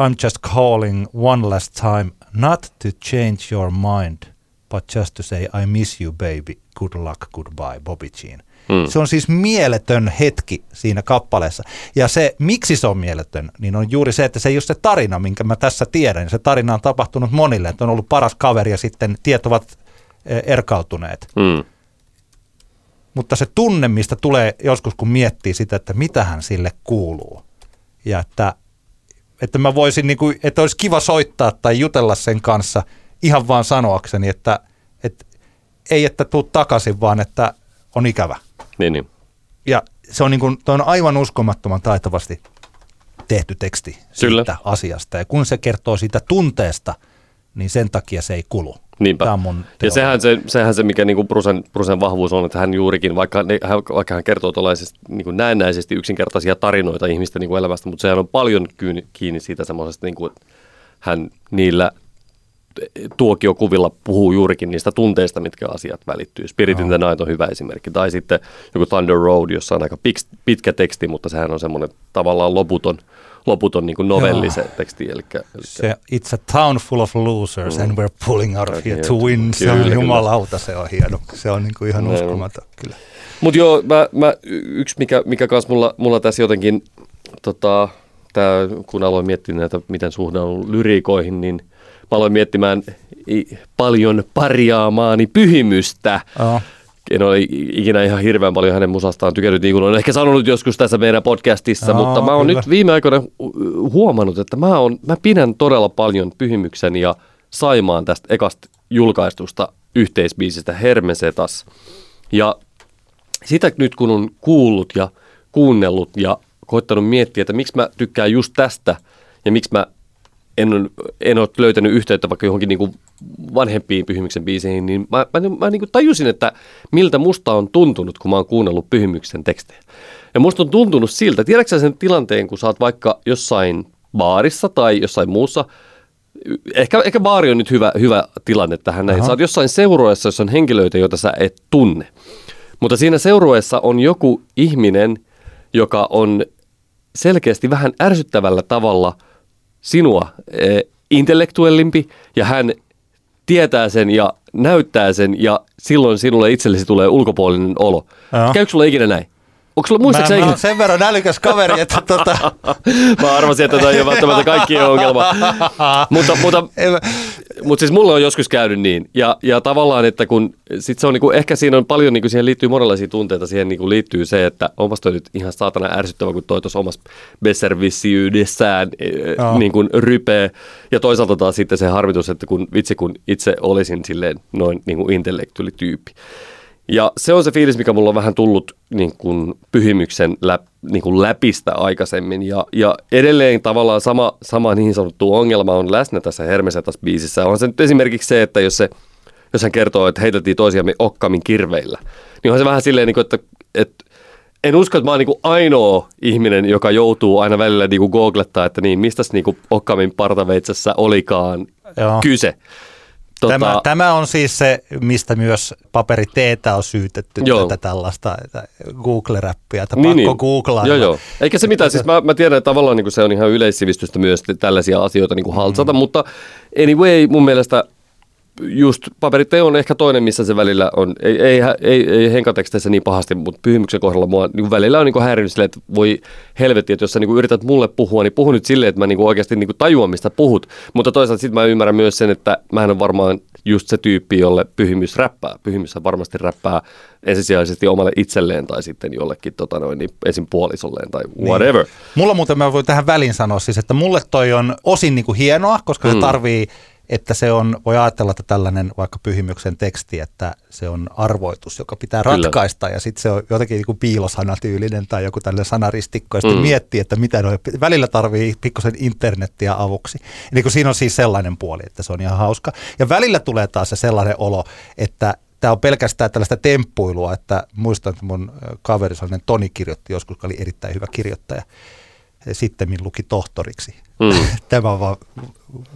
I'm just calling one last time, not to change your mind, but just to say I miss you baby, good luck, goodbye, Bobby Jean. Mm. Se on siis mieletön hetki siinä kappaleessa. Ja se, miksi se on mieletön, niin on juuri se, että se ei ole se tarina, minkä mä tässä tiedän. Se tarina on tapahtunut monille, että on ollut paras kaveri ja sitten tiet ovat eh, erkautuneet. Hmm. Mutta se tunne, mistä tulee joskus, kun miettii sitä, että mitä hän sille kuuluu. Ja että, että mä voisin, niin kuin, että olisi kiva soittaa tai jutella sen kanssa ihan vaan sanoakseni, että, että ei, että tuu takaisin, vaan että on ikävä. Niin, niin. Ja se on, niin kuin, on aivan uskomattoman taitavasti tehty teksti siitä Kyllä. asiasta. Ja kun se kertoo siitä tunteesta, niin sen takia se ei kulu. Niinpä. Tämä on mun ja sehän se, sehän se, mikä niinku Brusen, Brusen vahvuus on, että hän juurikin, vaikka, ne, hän, vaikka hän kertoo tuollaisesti niinku näennäisesti yksinkertaisia tarinoita ihmisten niinku elämästä, mutta sehän on paljon kiinni, kiinni siitä semmoisesta, niinku, että hän niillä tuokiokuvilla puhuu juurikin niistä tunteista, mitkä asiat välittyy. Spirit in the Night on hyvä esimerkki. Tai sitten joku Thunder Road, jossa on aika pitkä, pitkä teksti, mutta sehän on semmoinen tavallaan loputon, loputon niin novelli Joo. se teksti. Eli, eli Se, it's a town full of losers mm. and we're pulling out of here to Kyllä, win. Se on jumalauta, se on hieno. Se on niin kuin ihan on. uskomaton kyllä. Mutta joo, mä, mä, yksi mikä, mikä kans mulla, mulla tässä jotenkin, tota, tää, kun aloin miettiä näitä, miten suhde on lyriikoihin, niin mä aloin miettimään paljon parjaamaani pyhimystä. Joo. En ole ikinä ihan hirveän paljon hänen musastaan tykännyt, niin kuin olen ehkä sanonut joskus tässä meidän podcastissa, Joo, mutta mä oon kyllä. nyt viime aikoina hu- huomannut, että mä, on, mä pidän todella paljon pyhimyksen ja Saimaan tästä ekasta julkaistusta yhteisbiisistä Hermesetas. Ja sitä nyt kun on kuullut ja kuunnellut ja koittanut miettiä, että miksi mä tykkään just tästä ja miksi mä en, en ole löytänyt yhteyttä vaikka johonkin niin kuin vanhempiin Pyhimyksen biiseihin, niin mä, mä, mä niin kuin tajusin, että miltä musta on tuntunut, kun mä oon kuunnellut Pyhimyksen tekstejä. Ja musta on tuntunut siltä, tiedätkö sen tilanteen, kun sä oot vaikka jossain baarissa tai jossain muussa, ehkä, ehkä baari on nyt hyvä, hyvä tilanne tähän näin. Aha. Sä oot jossain seurueessa, jossa on henkilöitä, joita sä et tunne. Mutta siinä seurueessa on joku ihminen, joka on selkeästi vähän ärsyttävällä tavalla sinua eh, intellektuellimpi ja hän tietää sen ja näyttää sen ja silloin sinulle itsellesi tulee ulkopuolinen olo. Joo. Käykö sulla ikinä näin? Onko sulla, Mä, muistaakseni mä oon sen verran älykäs kaveri, että tota, *laughs* Mä arvasin, että tämä ei ole välttämättä kaikkien ongelma. *laughs* mutta, mutta, mutta siis mulla on joskus käynyt niin. Ja, ja tavallaan, että kun sit se on niinku, ehkä siinä on paljon, niinku siihen liittyy monenlaisia tunteita. Siihen niinku liittyy se, että onpas toi nyt ihan saatana ärsyttävä, kun toi tuossa omassa besservissiydessään Joo. niin kuin rypee. Ja toisaalta taas sitten se harmitus, että kun vitsi kun itse olisin silleen noin niin kuin intellektuellityyppi. Ja se on se fiilis, mikä mulla on vähän tullut niin kuin pyhimyksen lä, niin kuin läpistä aikaisemmin. Ja, ja edelleen tavallaan sama, sama niin sanottu ongelma on läsnä tässä Hermesetas biisissä. On se nyt esimerkiksi se, että jos, se, jos hän kertoo, että heiteltiin toisiamme okkamin kirveillä, niin on se vähän silleen, niin kuin, että, että en usko, että mä oon niin kuin ainoa ihminen, joka joutuu aina välillä niin googlettaa, että niin, mistäs niin kuin okkamin partaveitsessä olikaan Joo. kyse. Tota- Tämä, tämä on siis se, mistä myös paperi teetä on syytetty Joo. tätä tällaista Google-räppiä, että Niin, pakko niin. googlaa. Joo, joo. Eikä se mitään, siis mä, mä tiedän, että tavallaan niin se on ihan yleissivistystä myös tällaisia asioita niin haltsata, mm. mutta anyway, mun mielestä just paperiteo on ehkä toinen, missä se välillä on, ei, ei, ei, ei henkateksteissä niin pahasti, mutta pyhimyksen kohdalla mua niin välillä on niin häirinyt silleen, että voi helvetti, että jos sä niin yrität mulle puhua, niin puhu nyt silleen, että mä niin oikeasti niin tajuan, mistä puhut. Mutta toisaalta sitten mä ymmärrän myös sen, että mä en ole varmaan just se tyyppi, jolle pyhimys räppää. Pyhimys varmasti räppää ensisijaisesti omalle itselleen tai sitten jollekin tota noin, niin esim. puolisolleen tai whatever. Niin. Mulla muuten mä voin tähän väliin sanoa siis, että mulle toi on osin niin kuin hienoa, koska mm. se tarvii että se on, voi ajatella, että tällainen vaikka pyhimyksen teksti, että se on arvoitus, joka pitää Kyllä. ratkaista ja sitten se on jotenkin niin kuin piilosanatyylinen tai joku tällainen sanaristikko ja sitten Mm. miettii, että mitä noi, välillä tarvii pikkusen internettiä avuksi. Eli kun siinä on siis sellainen puoli, että se on ihan hauska. Ja välillä tulee taas se sellainen olo, että tämä on pelkästään tällaista temppuilua, että muistan, että mun kaveri sellainen Toni kirjoitti joskus, joka oli erittäin hyvä kirjoittaja, sitten luki tohtoriksi. Mm. *laughs* Tämä on vaan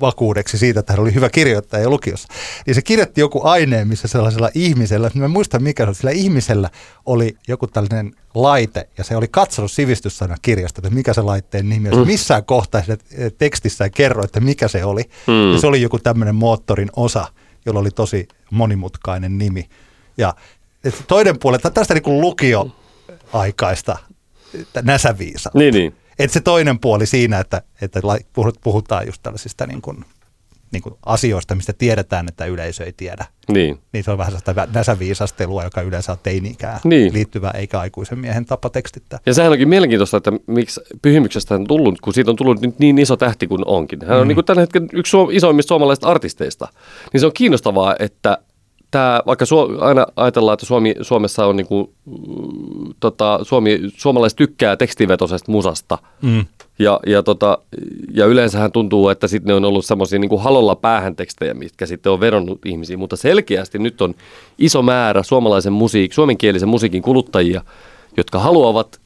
vakuudeksi siitä, että hän oli hyvä kirjoittaja lukiossa. Niin se kirjoitti joku aineen, missä sellaisella ihmisellä, mä en muista mikä se oli, sillä ihmisellä oli joku tällainen laite, ja se oli katsonut sivistyssana-kirjasta, että mikä se laitteen nimi on. Mm. Missään kohtaa siinä tekstissä ei kerro, että mikä se oli. Mm. Ja se oli joku tämmöinen moottorin osa, jolla oli tosi monimutkainen nimi. Ja toinen puoli, tästä niin kuin lukioaikaista näsäviisautta. Niin, niin. Et se toinen puoli siinä, että, että puhutaan just tällaisista niin kuin, niin kuin asioista, mistä tiedetään, että yleisö ei tiedä. Niin. Niin se on vähän sellaista näsäviisastelua, joka yleensä on teini-ikään Niin. liittyvä, eikä aikuisen miehen tapa tekstittää. Ja sehän onkin mielenkiintoista, että miksi pyhimyksestä on tullut, kun siitä on tullut nyt niin iso tähti kuin onkin. Hän on mm. niin kuin tällä hetkellä yksi isoimmista suomalaisista artisteista. Niin se on kiinnostavaa, että tämä, vaikka Suo, aina ajatellaan, että Suomi, Suomessa on niin kuin, mm, tota, Suomi, suomalaiset tykkää tekstivetoisesta musasta. Mm. Ja, ja, tota, ja yleensähän tuntuu, että sitten ne on ollut semmoisia niin halolla päähän tekstejä, mitkä sitten on vedonnut ihmisiin. Mutta selkeästi nyt on iso määrä suomalaisen musiik, suomenkielisen musiikin kuluttajia, jotka haluavat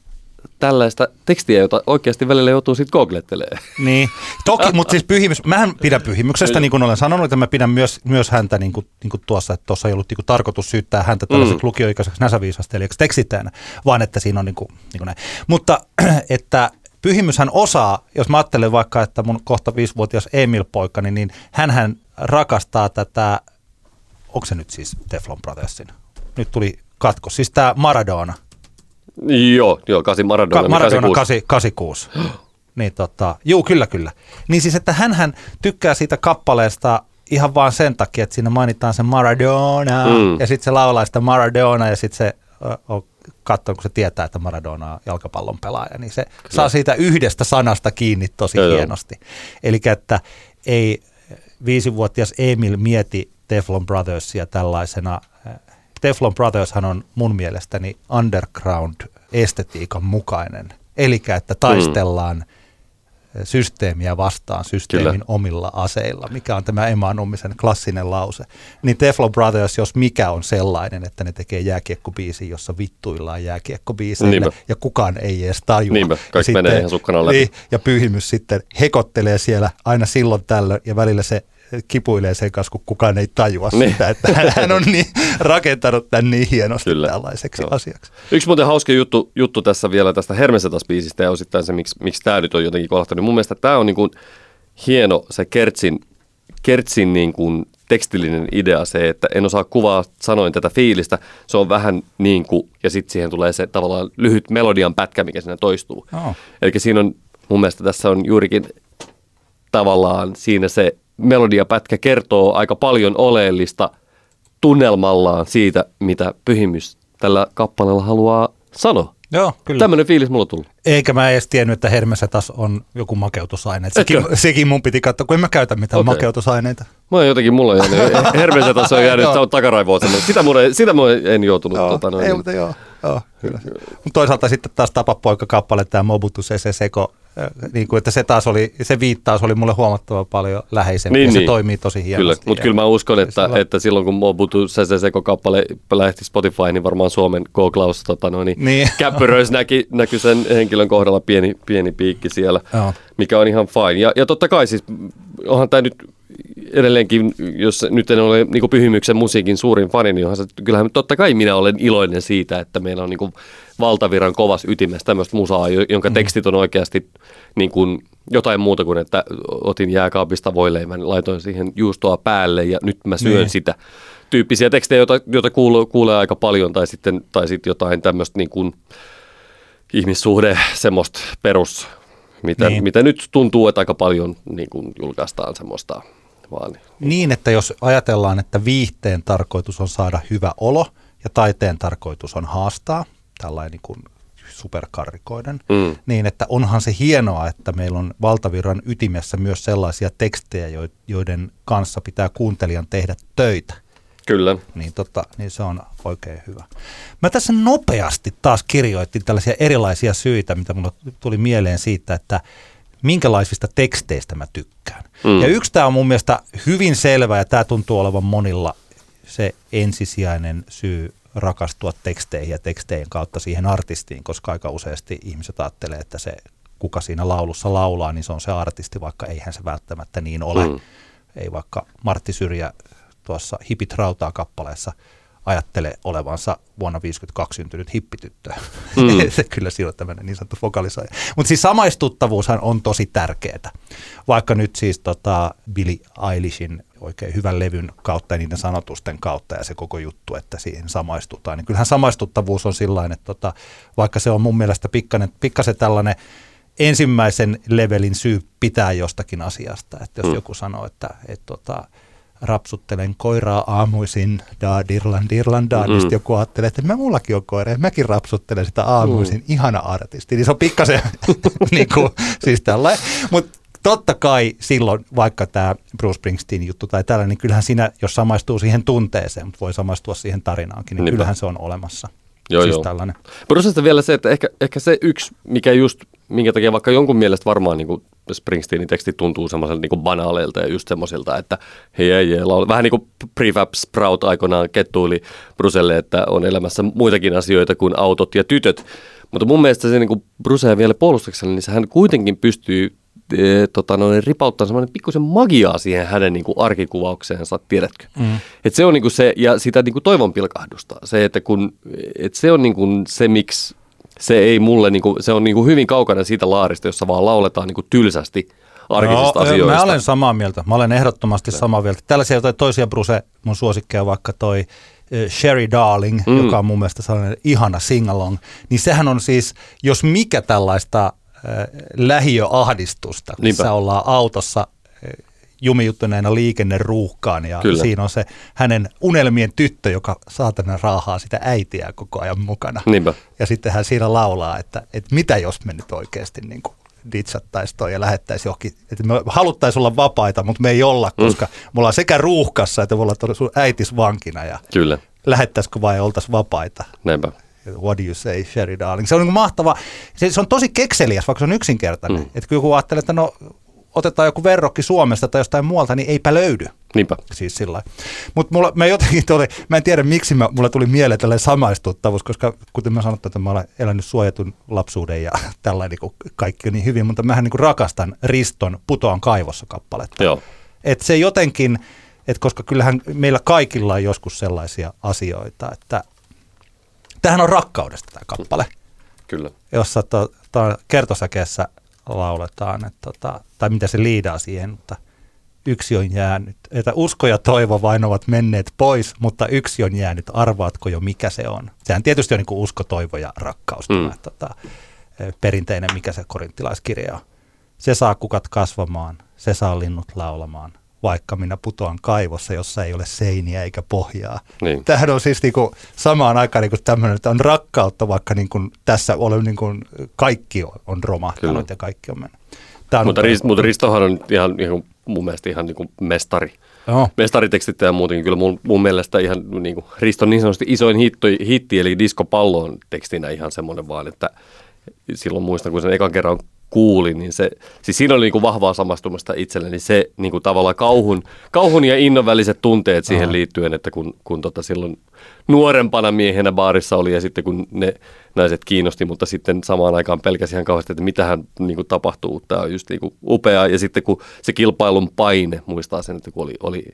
tällaista tekstiä, jota oikeasti välillä joutuu sitten googlettelemaan. *laughs* Niin, toki, mutta siis pyhimys, mähän pidän pyhimyksestä, niin kuin olen sanonut, että mä pidän myös, myös häntä niin kuin, niin kuin tuossa, että tuossa ei ollut niin kuin tarkoitus syyttää häntä tällaiseksi mm. lukioikaiseksi näsäviisastelijaksi tekstittäjänä, vaan että siinä on niin kuin, niin kuin näin. Mutta *clears throat* että pyhimyshän osaa, jos mä ajattelen vaikka, että mun kohta viisivuotias Emil-poikani, niin hän rakastaa tätä, onko se nyt siis Teflon Brothersin? Nyt tuli katkos, siis tämä Maradona. Joo, joo, kasi Maradona. Ka- Maradona 86. *gasps* niin tota, juu, kyllä, kyllä. Niin siis, että hän tykkää siitä kappaleesta ihan vaan sen takia, että siinä mainitaan se Maradona, mm. ja sitten se laulaa sitä Maradona, ja sitten se on katsonut, kun se tietää, että Maradona on jalkapallon pelaaja, niin se kyllä. saa siitä yhdestä sanasta kiinni tosi joo. hienosti. Eli että ei viisivuotias Emil mieti Teflon Brothersia tällaisena. Teflon Brothershan on mun mielestäni underground-estetiikan mukainen. Eli että taistellaan systeemiä vastaan systeemin Kyllä. omilla aseilla, mikä on tämä Emma Nummisen klassinen lause. Niin Teflon Brothers, jos mikä on sellainen, että ne tekee jääkiekkobiisin, jossa vittuillaan jääkiekkobiiseille Niinpä. ja kukaan ei edes tajua. Niinpä, kaikki ja menee ihan sukkana läpi. Niin, ja pyhimys sitten hekottelee siellä aina silloin tällöin ja välillä se kipuilee sen kanssa, kun kukaan ei tajua Niin. sitä, että hän on niin rakentanut tämän niin hienosti Kyllä. tällaiseksi Joo. asiaksi. Yksi muuten hauska juttu, juttu tässä vielä tästä Hermesetas-biisistä ja osittain se, miksi, miksi tämä nyt on jotenkin kolahtanut. Mun mielestä tämä on niin kuin hieno se Kertsin, Kertsin niin kuin tekstillinen idea se, että en osaa kuvaa sanoin tätä fiilistä. Se on vähän niin kuin, ja sitten siihen tulee se tavallaan lyhyt melodian pätkä, mikä siinä toistuu. Oh. Eli siinä on, mun mielestä tässä on juurikin tavallaan siinä se melodiapätkä kertoo aika paljon oleellista tunnelmallaan siitä, mitä pyhimys tällä kappaleella haluaa sanoa. Joo, kyllä. Tämmöinen fiilis mulla on tullut. Eikä mä edes tiennyt, että hermesetas on joku makeutusaine. Et Sekin, Etkö? sekin mun piti katsoa, kun en mä käytä mitään okay. makeutusaineita. Mä oon jotenkin, mulla on jäänyt, hermeessä tässä on jäänyt Joo. takaraivoon semmoinen. Sitä, mun sitä mä en joutunut. Joo, tota, noin, ei, niin. mutta joo, joo kyllä. Mutta toisaalta sitten taas tapapoika-kappale, tämä Mobutu se Seko, niin kuin, että se taas oli, se viittaus oli mulle huomattavan paljon läheisempi Niin, ja se niin. toimii tosi hienosti. Kyllä, mutta kyllä mä uskon, että, silloin- että silloin kun Mobutu Sese Seko kappale lähti Spotify, niin varmaan Suomen Go Klaus tota, noin, niin, Niin. *laughs* käppyröissä näki, näky sen henkilön kohdalla pieni, pieni piikki siellä, Joo. mikä on ihan fine. Ja, ja totta kai siis, onhan tämä nyt edelleenkin, jos nyt en ole niin Pyhimyksen musiikin suurin fani, niin se, kyllähän totta kai minä olen iloinen siitä, että meillä on niin kuin valtaviran kovas ytimessä tämmöistä musaa, jonka mm. tekstit on oikeasti niin kuin jotain muuta kuin, että otin jääkaapista voileivän, laitoin siihen juustoa päälle ja nyt mä syön niin. sitä. Tyyppisiä tekstejä, joita, joita kuulee, kuulee aika paljon, tai sitten, tai sitten jotain tämmöistä niin kuin ihmissuhde, semmoista perus, mitä, niin. mitä nyt tuntuu, että aika paljon niin kuin julkaistaan semmoista vaan. Niin, että jos ajatellaan, että viihteen tarkoitus on saada hyvä olo ja taiteen tarkoitus on haastaa, tällainen niin kuin superkarrikoiden, mm. niin että onhan se hienoa, että meillä on valtavirran ytimessä myös sellaisia tekstejä, joiden kanssa pitää kuuntelijan tehdä töitä. Kyllä. Niin, tota, niin se on oikein hyvä. Mä tässä nopeasti taas kirjoitin tällaisia erilaisia syitä, mitä mulle tuli mieleen siitä, että minkälaisista teksteistä mä tykkään. Mm. Ja yksi tämä on mun mielestä hyvin selvä ja tämä tuntuu olevan monilla se ensisijainen syy rakastua teksteihin ja tekstejen kautta siihen artistiin, koska aika useasti ihmiset ajattelee, että se kuka siinä laulussa laulaa, niin se on se artisti, vaikka eihän se välttämättä niin ole. Mm. Ei vaikka Martti Syrjä tuossa Hipit rautaa kappaleessa ajattele olevansa vuonna 52 syntynyt hippityttö. Mm. *laughs* Kyllä siinä on tämmöinen niin sanottu fokalisoija. Mutta siis samaistuttavuushan on tosi tärkeää. Vaikka nyt siis tota Billy Eilishin oikein hyvän levyn kautta ja niiden sanotusten kautta ja se koko juttu, että siihen samaistutaan. Niin kyllähän samaistuttavuus on sillain, että tota, vaikka se on mun mielestä pikkasen, pikkasen tällainen ensimmäisen levelin syy pitää jostakin asiasta. Että jos mm. joku sanoo, että et, tota, rapsuttelen koiraa aamuisin, da dirlan dirlan da, niin mm. joku ajattelee, että mä mullakin on koira, ja mäkin rapsuttelen sitä aamuisin, mm. ihana artisti. Niin se on pikkasen *laughs* niin kuin, siis tällainen. Mutta totta kai silloin, vaikka tämä Bruce Springsteen juttu tai tällainen, niin kyllähän siinä, jos samaistuu siihen tunteeseen, mutta voi samaistua siihen tarinaankin, niin Niinpä. kyllähän se on olemassa. Joo, siis joo. tällainen. Prosessista vielä se, että ehkä, ehkä se yksi, mikä just, minkä takia vaikka jonkun mielestä varmaan niin kuin Springsteenin teksti tuntuu semmoiselta niin banaaleilta ja just semmoisilta, että hei, hei, hei vähän niin kuin Prefab Sprout aikoinaan kettuili Bruselle, että on elämässä muitakin asioita kuin autot ja tytöt. Mutta mun mielestä se niin kuin Bruce vielä puolustuksella, niin hän kuitenkin pystyy e, tota, noin, ripauttaa semmoinen pikkusen magiaa siihen hänen niin kuin arkikuvaukseensa, tiedätkö? Mm. Et se on niin kuin se, ja sitä niin kuin toivon pilkahdusta. Se, että kun, et se on niin kuin se, miksi se ei mulle, niin kuin, se on niin kuin hyvin kaukana siitä laarista, jossa vaan lauletaan niin kuin tylsästi arkisista no, asioista. Mä olen samaa mieltä. Mä olen ehdottomasti samaa mieltä. Tällaisia jotain toisia Bruce, mun suosikkeja, vaikka toi Sherry Darling, mm. joka on mun mielestä sellainen ihana singalong, niin sehän on siis, jos mikä tällaista lähiöahdistusta, kun Niinpä. ollaan autossa jumijuttuneena liikenneruuhkaan ja Kyllä. siinä on se hänen unelmien tyttö, joka saatana raahaa sitä äitiä koko ajan mukana. Niinpä. Ja sitten hän siinä laulaa, että, että mitä jos me nyt oikeasti niin kuin ditsattaisiin toi ja lähettäisiin johonkin, että me haluttaisiin olla vapaita, mutta me ei olla, mm. koska mm. me ollaan sekä ruuhkassa, että me ollaan sun äitis vankina ja Kyllä. lähettäisikö vai oltaisiin vapaita. Näinpä. What do you say, Sherry Darling? Se on niin mahtava. Se, se on tosi kekseliäs, vaikka se on yksinkertainen. Mm. Että kun joku ajattelee, että no otetaan joku verrokki Suomesta tai jostain muualta, niin eipä löydy. Niinpä. Siis sillä Mutta mä jotenkin tuli, mä en tiedä miksi mä, mulla tuli mieleen tällainen samaistuttavuus, koska kuten mä sanottu, että mä olen elänyt suojatun lapsuuden ja *laughs* tällainen niin kaikki on niin hyvin, mutta mähän niin rakastan Riston Putoan kaivossa kappaletta. Joo. Et se jotenkin, että koska kyllähän meillä kaikilla on joskus sellaisia asioita, että tähän on rakkaudesta tämä kappale. Kyllä. Jossa to, to, kertosäkeessä lauletaan, että tota, tai mitä se liidaa siihen, mutta yksi on jäänyt. Että usko ja toivo vain ovat menneet pois, mutta yksi on jäänyt. Arvaatko jo, mikä se on? Sehän tietysti on niin kuin usko, toivo ja rakkaus, mm. tämä, tota, perinteinen, mikä se korinttilaiskirja on. Se saa kukat kasvamaan, se saa linnut laulamaan, vaikka minä putoan kaivossa, jossa ei ole seiniä eikä pohjaa. Niin. Tämähän on siis niin kuin samaan aikaan niin kuin tämmöinen, että on rakkautta, vaikka niin kuin tässä ole, niin kuin kaikki on romahtanut Kyllä. ja kaikki on mennyt. Tämä mutta, Rist, mutta Ristohan on ihan, ihan mun mielestä ihan niin kuin mestari. Joo. Mestaritekstit ja muutenkin kyllä mun, mun mielestä ihan niin kuin Riston niin sanotusti isoin hitti, hitti eli Disco Pallo on tekstinä ihan semmoinen vaan, että silloin muistan, kun sen ekan kerran kuulin, niin se, siis siinä oli niin kuin vahvaa samastumista itselleni, se niin kuin tavallaan kauhun, kauhun ja innon väliset tunteet siihen Aha. liittyen, että kun, kun tota silloin nuorempana miehenä baarissa oli ja sitten kun ne naiset kiinnosti, mutta sitten samaan aikaan pelkäsi ihan kauheasti, että mitähän niin kuin tapahtuu. Tämä on just niin kuin upeaa. Ja sitten kun se kilpailun paine, muistaa sen, että kun oli, oli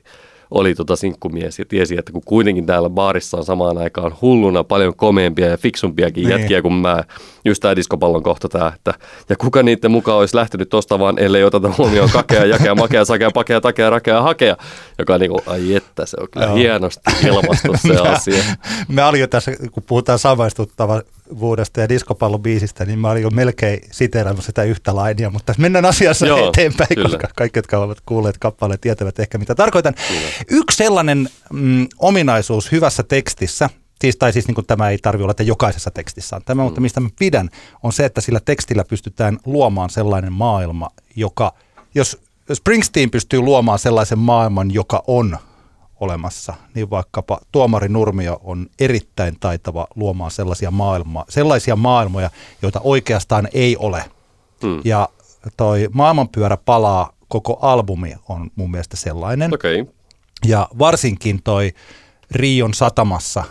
oli tota sinkkumies ja tiesi, että kun kuitenkin täällä baarissa on samaan aikaan hulluna paljon komeampia ja fiksumpiakin niin. jätkiä kuin mä, just tämä diskopallon kohta tämä, että ja kuka niiden mukaan olisi lähtenyt tosta vaan, ellei oteta huomioon kakea, jakea, makea, sakea, pakea, takea, rakea, hakea, joka on niin kuin, ai että, se on kyllä Joo. hienosti ilmastu se *laughs* asia. Me oli jo tässä, kun puhutaan samaistuttavuudesta ja diskopallon biisistä, niin mä olin jo melkein siteeraamassa sitä yhtä lainia, mutta mennään asiassa Joo, eteenpäin, kyllä. koska kaikki, jotka ovat kuulleet kappaleen, tietävät ehkä mitä tarkoitan. Kyllä. Yksi sellainen mm, ominaisuus hyvässä tekstissä, siis, tai siis niin kuin tämä ei tarvitse olla, että jokaisessa tekstissä on tämä, mm. mutta mistä mä pidän, on se, että sillä tekstillä pystytään luomaan sellainen maailma, joka, jos Springsteen pystyy luomaan sellaisen maailman, joka on olemassa, niin vaikkapa Tuomari Nurmio on erittäin taitava luomaan sellaisia, maailma, sellaisia maailmoja, joita oikeastaan ei ole. Mm. Ja toi Maailmanpyörä palaa koko albumi on mun mielestä sellainen. Okay. Ja varsinkin toi Rion satamassa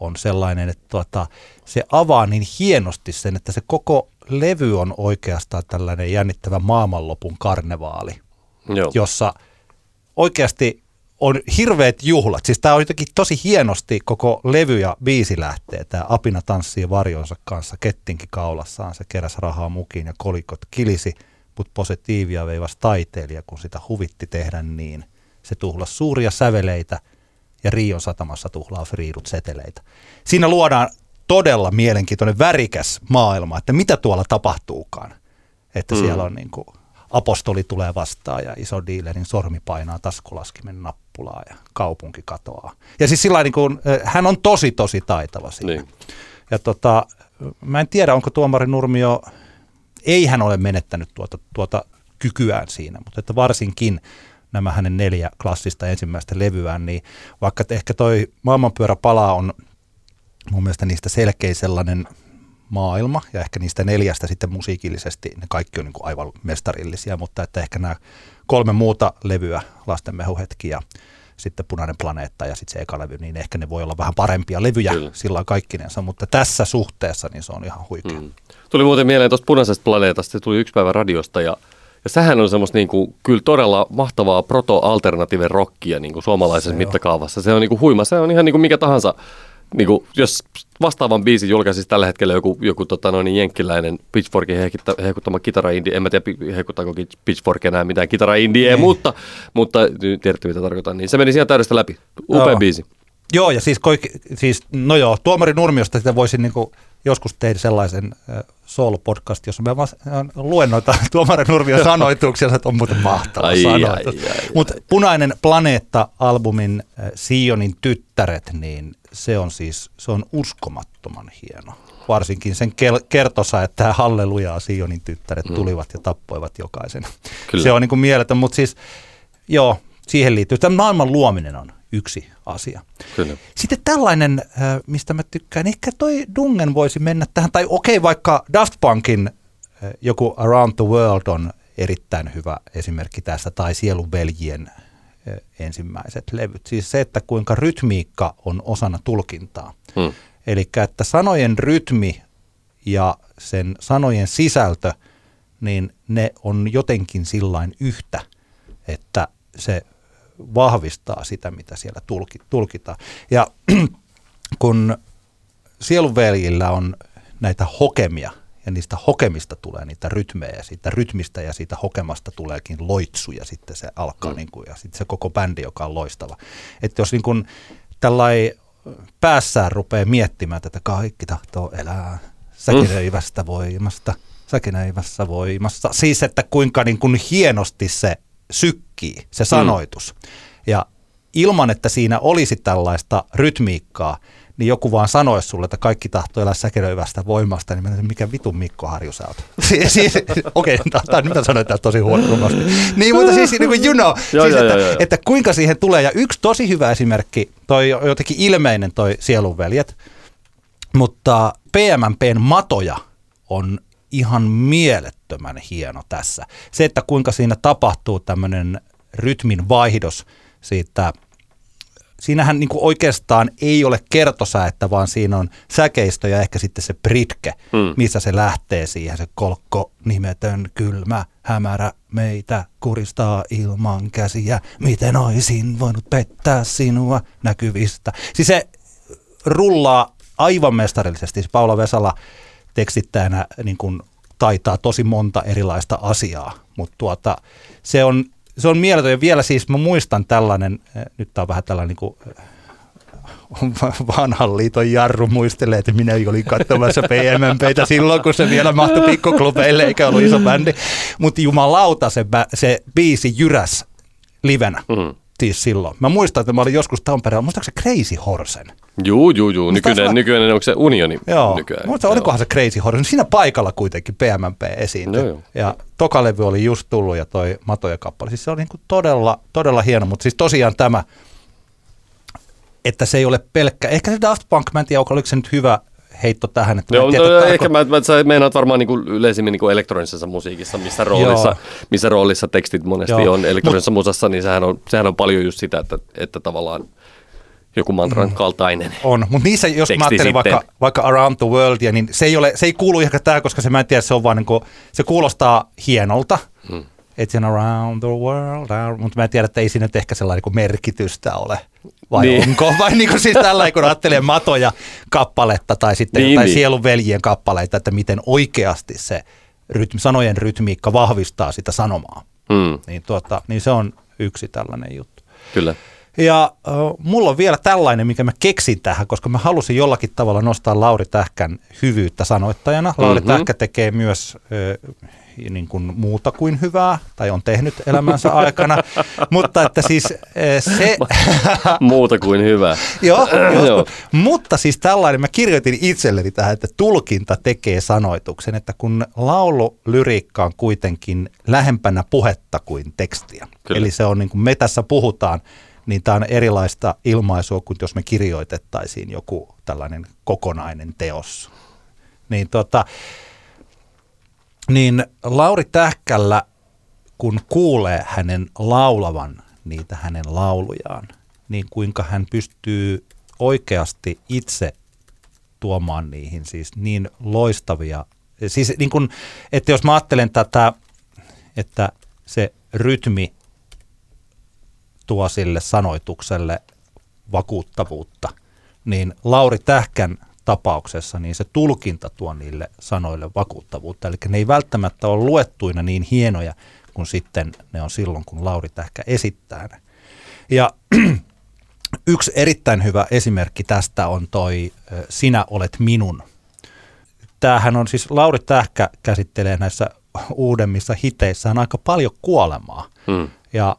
on sellainen, että tuota, se avaa niin hienosti sen, että se koko levy on oikeastaan tällainen jännittävä maailmanlopun karnevaali, Joo. jossa oikeasti on hirveät juhlat. Siis tämä on jotenkin tosi hienosti koko levy ja biisi lähtee. Tämä Apina tanssii varjonsa kanssa, kettinki kaulassaan, se keräs rahaa mukiin ja kolikot kilisi, mutta positiivia veivas taiteilija, kun sitä huvitti tehdä niin – se tuhlasi suuria säveleitä ja Rion satamassa tuhlaa friidut seteleitä. Siinä luodaan todella mielenkiintoinen värikäs maailma, että mitä tuolla tapahtuukaan. Että mm. siellä on niin kuin, apostoli tulee vastaan ja iso diilerin sormi painaa taskulaskimen nappulaa ja kaupunki katoaa. Ja siis sillä niin kuin, hän on tosi tosi taitava siinä. Niin. Ja tota, mä en tiedä, onko tuomari Nurmio, ei hän ole menettänyt tuota, tuota kykyään siinä, mutta että varsinkin nämä hänen neljä klassista ensimmäistä levyään, niin vaikka ehkä toi maailmanpyörä palaa on mun mielestä niistä selkeä sellainen maailma, ja ehkä niistä neljästä sitten musiikillisesti ne kaikki on niin kuin aivan mestarillisia, mutta että ehkä nämä kolme muuta levyä, Lastenmehuhetki ja sitten Punainen planeetta ja sitten se eka levy, niin ehkä ne voi olla vähän parempia levyjä Kyllä. sillä kaikkinensa, mutta tässä suhteessa niin se on ihan huikea. Mm. Tuli muuten mieleen tuosta Punaisesta planeetasta, se tuli yksi päivä radiosta ja ja sehän on semmoista niin kuin, kyllä todella mahtavaa proto-alternative rockia niin kuin suomalaisessa se mittakaavassa. Se on niin kuin huima, se on ihan niin kuin mikä tahansa. Niin kuin, jos vastaavan biisin julkaisisi tällä hetkellä joku, joku tota, noin, jenkkiläinen Pitchforkin hehkuttama kitara indie, en mä tiedä hehkuttaako Pitchfork enää mitään kitara indie, niin. mutta, mutta tiedätte mitä tarkoitan, niin se meni ihan täydestä läpi. Upea Joo. biisi. Joo, ja siis, koik, siis no joo, Tuomari Nurmiosta sitä voisin niinku joskus tehdä sellaisen äh, Soul-podcast, jossa mä vaan luen noita *laughs* Tuomarin Nurmion sanoituksia, että on muuten mahtava sanoitus. Mutta Punainen planeetta-albumin äh, Sionin tyttäret, niin se on siis se on uskomattoman hieno. Varsinkin sen kel- kertosa, että hallelujaa Sionin tyttäret mm. tulivat ja tappoivat jokaisen. Kyllä. Se on niin kuin mieletön, mutta siis joo, siihen liittyy. Tämä maailman luominen on yksi asia. Kyllä. Sitten tällainen, mistä mä tykkään, ehkä toi Dungen voisi mennä tähän, tai okei, okay, vaikka Daft Punkin joku Around the World on erittäin hyvä esimerkki tästä, tai Sieluveljien äh, ensimmäiset levyt. Siis se, että kuinka rytmiikka on osana tulkintaa. Hmm. Eli että sanojen rytmi ja sen sanojen sisältö, niin ne on jotenkin sillain yhtä, että se vahvistaa sitä, mitä siellä tulkitaan. Ja *clears throat* kun sielunveljillä on näitä hokemia, ja niistä hokemista tulee niitä rytmejä, ja siitä rytmistä ja siitä hokemasta tuleekin loitsu, ja sitten se alkaa, mm. niin kuin, ja sitten se koko bändi, joka on loistava. Että jos niin kuin tällai päässään rupeaa miettimään, että kaikki tahtoo elää säkinöivästä mm. voimasta, säkinöivässä voimassa. Siis, että kuinka niin kuin hienosti se sykkii, se mm. sanoitus. Mm. Ja ilman, että siinä olisi tällaista rytmiikkaa, niin joku vaan sanoisi sulle, että kaikki tahtoo elää säkelöivästä voimasta, niin mä mikä vitun Mikko Harju sä oot. *laughs* siis, okei, okay, nyt mä sanoin tätä tosi huonosti. Niin, mutta siis niin kuin you know, *laughs* siis, että, joo, että kuinka siihen tulee. Ja yksi tosi hyvä esimerkki, toi jotenkin ilmeinen toi Sielunveljet, mutta PMMPn matoja on ihan mielettömän hieno tässä. Se, että kuinka siinä tapahtuu tämmöinen rytmin vaihdos siitä siinähän niin kuin oikeastaan ei ole kertosäettä, vaan siinä on säkeistö ja ehkä sitten se pritke, Mm. missä se lähtee siihen, se kolkko nimetön kylmä hämärä meitä kuristaa ilman käsiä. Miten oisin voinut pettää sinua näkyvistä? Siis se rullaa aivan mestarillisesti. Siis Paula Vesala tekstittäjänä niin kuin taitaa tosi monta erilaista asiaa, mutta tuota, se on, se on mieletön. Ja vielä siis mä muistan tällainen, eh, nyt tää on vähän tällainen niin kuin, eh, *laughs* vanhan liiton Jarru muistelee, että minä olin katsomassa PMMPtä silloin, kun se vielä mahtui pikkuklubeille eikä ollut iso bändi. Mutta jumalauta se, se biisi jyräs livenä. Mm. Siis silloin. Mä muistan, että mä olin joskus Tampereella, muistaakseni se Crazy Horsen? Juu, juu, juu. Taisi olla- Nykyinen, nykyinen, onko se unioni Joo, nykyään? mutta olikohan se Crazy Horse. Siinä paikalla kuitenkin PMMP esiintyi. Joo. Ja toka levy oli just tullut ja toi Matoja kappale. Siis se oli niinku todella, todella hieno, mutta siis tosiaan tämä, että se ei ole pelkkä, ehkä se Daft Punk, mä en tiedä, oliko se nyt hyvä heitto tähän. Että Joo, tiedä, no, ehkä mä, mä sä meinaat varmaan niinku yleisimmin niinku elektronisessa musiikissa, missä roolissa, missä roolissa tekstit monesti Joo. On. Elektronisessa musassa, niin sehän on, sehän on paljon just sitä, että, että tavallaan joku mantran kaltainen. On, mutta niissä, jos Teksti mä ajattelin vaikka, sitten. vaikka Around the World, ja niin se ei, ole, se ei kuulu ehkä tähän, koska se mä en tiedä, se on vaan niin kuin, se kuulostaa hienolta. Hmm. It's in around the world, mutta mä en tiedä, että ei siinä ehkä sellainen niin merkitystä ole. Vai Niin. onko? *laughs* Vai niin kuin siis tällä kun ajattelee matoja kappaletta tai sitten Niin, jotain niin. niin. sielun veljien kappaleita, että miten oikeasti se rytmi, sanojen rytmiikka vahvistaa sitä sanomaa. Mm, Niin, tuota, niin se on yksi tällainen juttu. kyllä. Ja äh, mulla on vielä tällainen, mikä mä keksin tähän, koska mä halusin jollakin tavalla nostaa Lauri Tähkän hyvyyttä sanoittajana. Lauri Mhm. Tähkä tekee myös äh, niin kuin muuta kuin hyvää, tai on tehnyt elämänsä aikana. Mutta että siis äh, se... *laughs* Muuta kuin hyvä. Joo, *laughs* Joo. joo. Mutta siis tällainen, mä kirjoitin itselleni tähän, että tulkinta tekee sanoituksen, että kun laululyriikka on kuitenkin lähempänä puhetta kuin tekstiä. Kyllä. Eli se on niin kuin me tässä puhutaan, niin tämä on erilaista ilmaisua kuin jos me kirjoitettaisiin joku tällainen kokonainen teos. Niin, tota, niin Lauri Tähkällä, kun kuulee hänen laulavan niitä hänen laulujaan, niin kuinka hän pystyy oikeasti itse tuomaan niihin siis niin loistavia, siis niin kuin, että jos mä ajattelen tätä, että se rytmi tuo sille sanoitukselle vakuuttavuutta, niin Lauri Tähkän tapauksessa niin se tulkinta tuo niille sanoille vakuuttavuutta. Eli ne ei välttämättä ole luettuina niin hienoja kuin sitten ne on silloin, kun Lauri Tähkä esittää ne. Ja *clears throat* yksi erittäin hyvä esimerkki tästä on toi Sinä olet minun. Tämähän on siis, Lauri Tähkä käsittelee näissä uudemmissa hiteissään aika paljon kuolemaa. Mm. Ja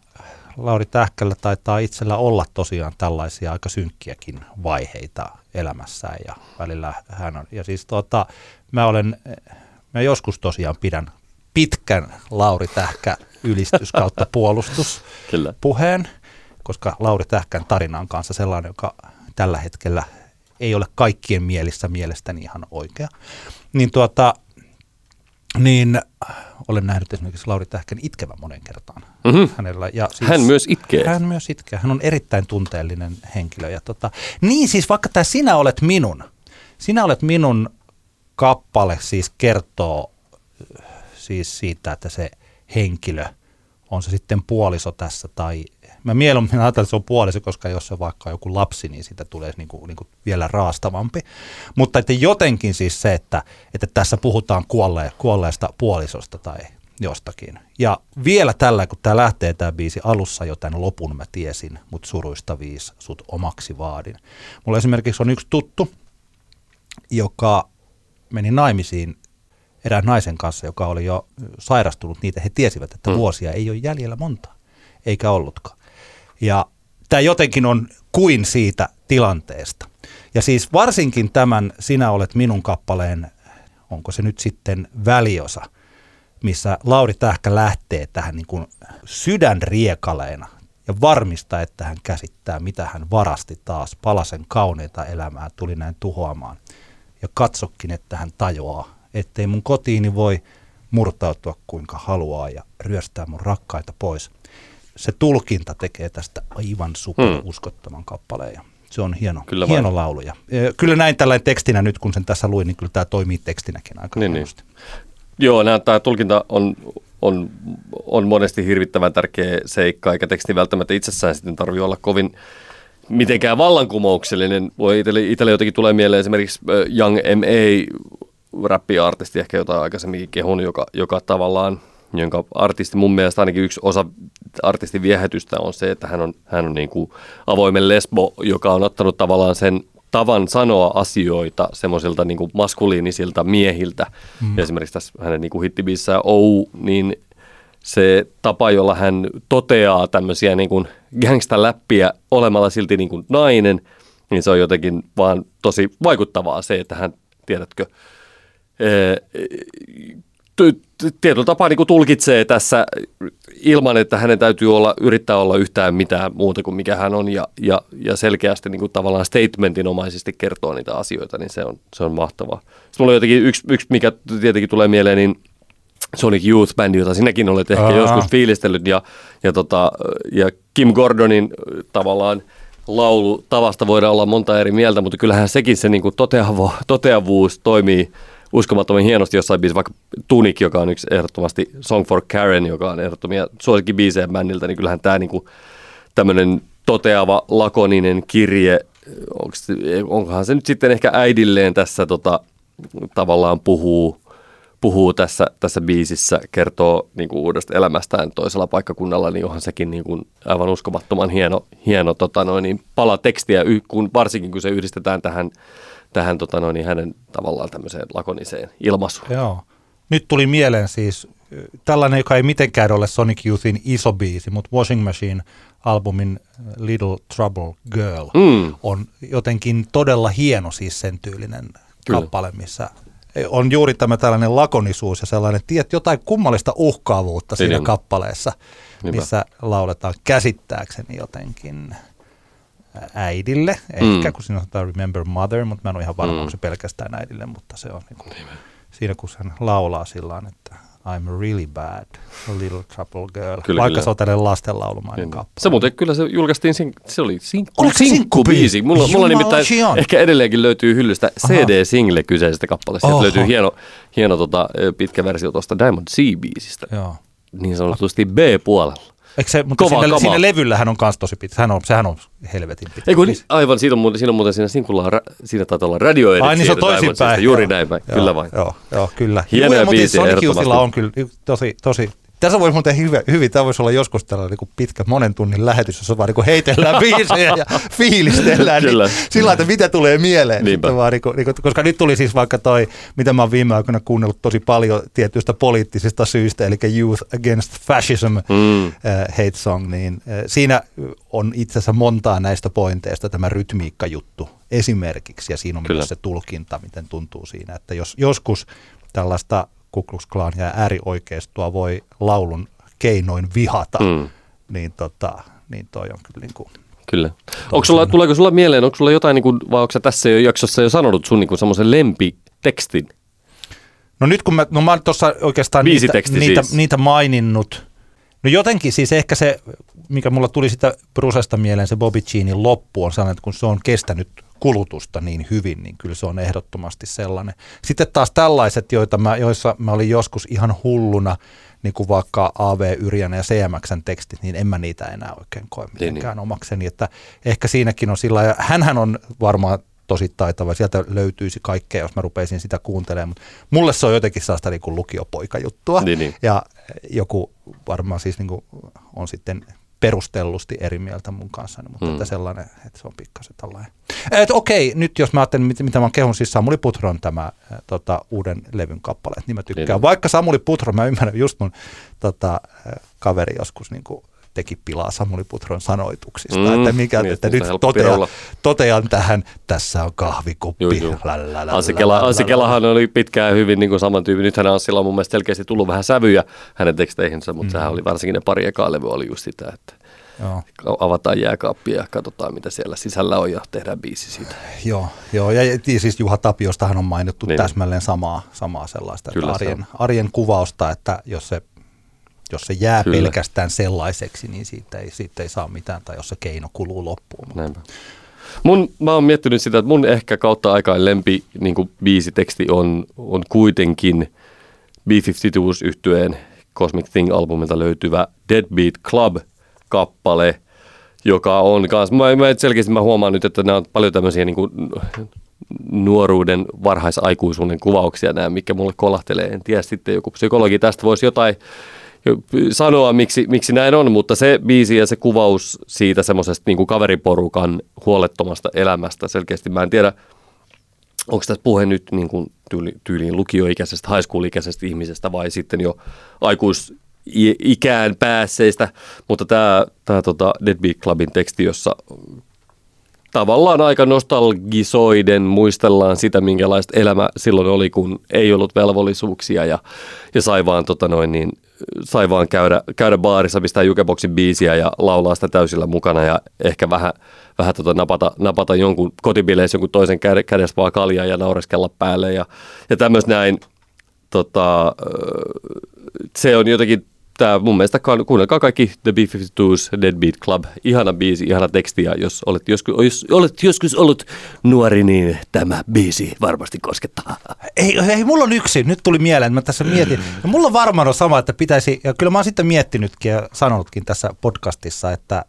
Lauri Tähkällä taitaa itsellä olla tosiaan tällaisia aika synkkiäkin vaiheita elämässään ja välillä hän on. Ja siis tota, mä olen, mä joskus tosiaan pidän pitkän Lauri Tähkä ylistys kautta *laughs* puolustus Kyllä. puheen, koska Lauri Tähkän tarina on kanssa sellainen, joka tällä hetkellä ei ole kaikkien mielissä mielestäni ihan oikea. Niin tuota, niin olen nähnyt esimerkiksi Lauri Tähkän itkevän monen kertaan Mhm. hänellä. Ja siis, Hän myös itkee. Hän myös itkee. Hän on erittäin tunteellinen henkilö. Ja tota, niin siis vaikka tämä Sinä olet minun, Sinä olet minun kappale siis kertoo äh, siis siitä, että se henkilö, on se sitten puoliso tässä tai mä mieluummin ajattelen, että se on puoliso, koska jos se on vaikka joku lapsi, niin siitä tulee niin kuin, niin kuin vielä raastavampi. Mutta että jotenkin siis se, että, että tässä puhutaan kuolle, kuolleesta puolisosta tai jostakin. Ja vielä tällä, kun tämä lähtee tämä biisi alussa, jo tämän lopun mä tiesin, mutta suruista viis sut omaksi vaadin. Mulla esimerkiksi on yksi tuttu, joka meni naimisiin erään naisen kanssa, joka oli jo sairastunut niitä. He tiesivät, että vuosia ei ole jäljellä monta, eikä ollutkaan. Ja tämä jotenkin on kuin siitä tilanteesta. Ja siis varsinkin tämän Sinä olet minun kappaleen, onko se nyt sitten väliosa, missä Lauri Tähkä lähtee tähän niin kuin sydänriekaleena ja varmistaa, että hän käsittää, mitä hän varasti taas. Palasen kauneita elämää tuli näin tuhoamaan. Ja katsokin, että hän tajuaa, ettei mun kotiini voi murtautua kuinka haluaa ja ryöstää mun rakkaita pois. Se tulkinta tekee tästä aivan super uskottavan kappaleen. Ja se on hieno, Kyllä hieno vain. laulu. Ja, kyllä näin tällainen tekstinä nyt, kun sen tässä luin, niin kyllä tämä toimii tekstinäkin aika Niin, hienosti. Joo, nämä, tämä tulkinta on, on, on monesti hirvittävän tärkeä seikka, eikä teksti välttämättä itsessään sitten tarvitse olla kovin mitenkään vallankumouksellinen. Voi itselle, itselle jotenkin tulee mieleen esimerkiksi Young M.A. räppiartisti, ehkä jotain aikaisemminkin kehun, joka, joka tavallaan, jonka artisti mun mielestä ainakin yksi osa artistin viehätystä on se, että hän on, hän on niin kuin avoimen lesbo, joka on ottanut tavallaan sen tavan sanoa asioita semmoisilta niin kuin maskuliinisilta miehiltä. Mm. Esimerkiksi tässä hänen niin kuin hittibiissä Ou, niin se tapa, jolla hän toteaa tämmöisiä niin kuin gangsta-läppiä olemalla silti niin kuin nainen, niin se on jotenkin vaan tosi vaikuttavaa se, että hän, tiedätkö, t- tietyllä tapaa niin kuin tulkitsee tässä ilman, että hänen täytyy olla, yrittää olla yhtään mitään muuta kuin mikä hän on ja, ja, ja selkeästi niin kuin tavallaan statementinomaisesti kertoo niitä asioita, niin se on, se on mahtavaa. Sitten mulla on jotenkin yksi, yksi, mikä tietenkin tulee mieleen, niin Sonic Youth Band, jota sinäkin olet ehkä Aa. joskus fiilistellyt ja, ja, tota, ja Kim Gordonin tavallaan laulu tavasta voidaan olla monta eri mieltä, mutta kyllähän sekin se niin kuin toteavo, toteavuus toimii uskomattoman hienosti jossain biisissä, vaikka Tunic, joka on yksi ehdottomasti Song for Karen, joka on ehdottomia suosikkibiisejä bändiltä, niin kyllähän tämä niin kuin tämmöinen toteava, lakoninen kirje, onks, onkohan se nyt sitten ehkä äidilleen tässä tota, tavallaan puhuu, puhuu tässä, tässä biisissä, kertoo niin kuin uudesta elämästään toisella paikkakunnalla, niin onhan sekin niin kuin aivan uskomattoman hieno, hieno tota noin, niin pala tekstiä, kun, varsinkin kun se yhdistetään tähän, tähän tota noin, niin hänen tavallaan tämmöiseen lakoniseen ilmaisuun. Joo. Nyt tuli mieleen siis tällainen, joka ei mitenkään ole Sonic Youthin iso biisi, mutta Washing Machine-albumin Little Trouble Girl Mm. on jotenkin todella hieno siis sen tyylinen Kyllä. kappale, missä on juuri tämä tällainen lakonisuus ja sellainen, tiedät, jotain kummallista uhkaavuutta Niin siinä kappaleessa, Niinpä. missä lauletaan käsittääkseni jotenkin äidille, ehkä Mm. kun siinä sanotaan Remember Mother, mutta mä en ole ihan varma, Mm. onko se pelkästään äidille, mutta se on niin kuin, siinä kun hän laulaa sillä että I'm really bad, a little trouble girl, Kyllä, vaikka kyllä. se on tällainen lastenlaulumainen Niin. kappale. Se muuten kyllä se julkaistiin, sink- se oli sinkku, sinkkubiisi? Mulla, mulla Jumala, nimittäin Shion. ehkä edelleenkin löytyy hyllystä CD-single kyseisestä kappaleesta. Sieltä löytyy hieno, hieno tota, pitkä versio tuosta Diamond Sea-biisistä. Joo. Niin sanotusti B-puolella. Eikö se, mutta Kova siinä, kamaa. siinä levyllä on kans tosi pitkä. Sehän on, sehän on helvetin pitkä. Ei kun, biisi. aivan, siinä on muuten, siinä, on muuten siinä sinkulla, siinä taitaa olla radio Ai niin se on toisinpäin. Juuri näin Joo, kyllä vain. Joo, joo kyllä. Hienoja mutta biisejä Sonic. Youthilla on kyllä tosi, tosi, tässä voisi muuten hyvin, hyvin tämä voisi olla joskus tällainen niin pitkä monen tunnin lähetys, jossa vaan niin heitellään *laughs* biisejä ja fiilistellään. Kyllä. Niin, sillä että mitä tulee mieleen. Vaan, niin kuin, niin kuin, koska nyt tuli siis vaikka toi, mitä mä oon viime aikoina kuunnellut tosi paljon tietyistä poliittisista syistä, eli Youth Against Fascism Mm. äh, hate song, niin äh, siinä on itse asiassa montaa näistä pointeista tämä rytmiikkajuttu esimerkiksi, ja siinä on Kyllä. myös se tulkinta, miten tuntuu siinä, että jos joskus tällaista Ku Klux Klan ja äärioikeistoa voi laulun keinoin vihata, Mm. niin, tota, niin toi on kyllä niin kuin, Kyllä. Onko sulla, tuleeko sulla mieleen, onko sulla jotain, niin kuin, vai onko sä tässä jo jaksossa jo sanonut sun niin semmoisen lempitekstin? No nyt kun mä, no mä oon tuossa oikeastaan niitä, Biisiteksti niitä, siis. niitä maininnut. No jotenkin siis ehkä se, mikä mulla tuli sitä Brusesta mieleen, se Bobby Jeanin loppu on sellainen, että kun se on kestänyt kulutusta niin hyvin, niin kyllä se on ehdottomasti sellainen. Sitten taas tällaiset, joita mä, joissa mä olin joskus ihan hulluna, niin kuin vaikka A.V. Yrjänä ja CMXn tekstit, niin en mä niitä enää oikein koe niin. mitenkään omakseni. Että ehkä siinäkin on sillä ja hänhän on varmaan tosi taitava. Sieltä löytyisi kaikkea, jos mä rupeisin sitä kuuntelemaan. Mutta mulle se on jotenkin sellaista niin kuin lukiopoikajuttua. Niin, niin. Ja joku varmaan siis niin kuin on sitten perustellusti eri mieltä mun kanssa, mutta Mm. että sellainen, että se on pikkasen tällainen. Et okei, nyt jos mä ajattelen, mit- mitä mä kehun, siis Samuli Putron tämä äh, tota, uuden levyn kappaleet, niin mä tykkään. Niin. Niin. Vaikka Samuli Putro, mä ymmärrän, just mun tota, äh, kaveri joskus niin kuin teki pilaa Samuli Putron sanoituksista, Mm, että, mikä, niin, että nyt totean, pirulla. totean tähän, tässä on kahvikuppi. Juu, juu. Lalalala, Anssi, Kela, Anssi Kelahan oli pitkään hyvin niin kuin samantyyppinen. Nythän Anssilla on mun mielestä selkeästi tullut vähän sävyjä hänen teksteihinsä, mutta mm. sehän oli varsinkin ne pari ekaa levyä oli just sitä, että Joo. avataan jääkaappia ja katsotaan mitä siellä sisällä on ja tehdään biisi siitä. Joo, joo, ja siis Juha Tapiostahan on mainittu Niin. täsmälleen samaa, samaa sellaista, Kyllä arjen, arjen kuvausta, että jos se Jos se jää Kyllä. Pelkästään sellaiseksi, niin siitä ei, siitä ei saa mitään, tai jos se keino kuluu loppuun. Näinpä. Mun, mä oon miettinyt sitä, että mun ehkä kautta aikaan lempi niin biisiteksti on, on kuitenkin B-52 yhtyeen Cosmic Thing-albumilta löytyvä Deadbeat Club-kappale, joka on kans, mä, mä selkeästi mä huomaan nyt, että nämä on paljon tämmöisiä niin kuin nuoruuden, varhaisaikuisuuden kuvauksia nämä, mikä mulle kolahtelee. En tiedä, sitten joku psykologi tästä voisi jotain sanoa, miksi, miksi näin on, mutta se biisi ja se kuvaus siitä semmoisesta niin kaveriporukan huolettomasta elämästä selkeästi, mä en tiedä, onko tässä puhe nyt niin kuin tyyli, tyyliin lukioikäisestä, high school-ikäisestä ihmisestä vai sitten jo aikuisikään päässeistä, mutta tämä, tämä tota Deadbeat Clubin teksti, jossa tavallaan aika nostalgisoiden muistellaan sitä, minkälaista elämä silloin oli, kun ei ollut velvollisuuksia ja, ja sai vaan, tota noin, niin, sai vaan käydä, käydä baarissa, pistää jukeboksin biisiä ja laulaa sitä täysillä mukana ja ehkä vähän, vähän tota napata, napata jonkun kotibileissä jonkun toisen kädestä vaan kaljaa ja naureskella päälle ja, ja tämmöistä näin. Tota, se on jotenkin tämä mun mielestä kuunnelkaa kaikki The B-52's Deadbeat Club. Ihana biisi, ihana teksti ja jos olet joskus, jos olet joskus ollut nuori, niin tämä biisi varmasti koskettaa. Ei, ei, mulla on yksi. Nyt tuli mieleen, mä tässä mietin. Ja mulla on varmaan on sama, että pitäisi, ja kyllä mä oon sitten miettinytkin ja sanonutkin tässä podcastissa, että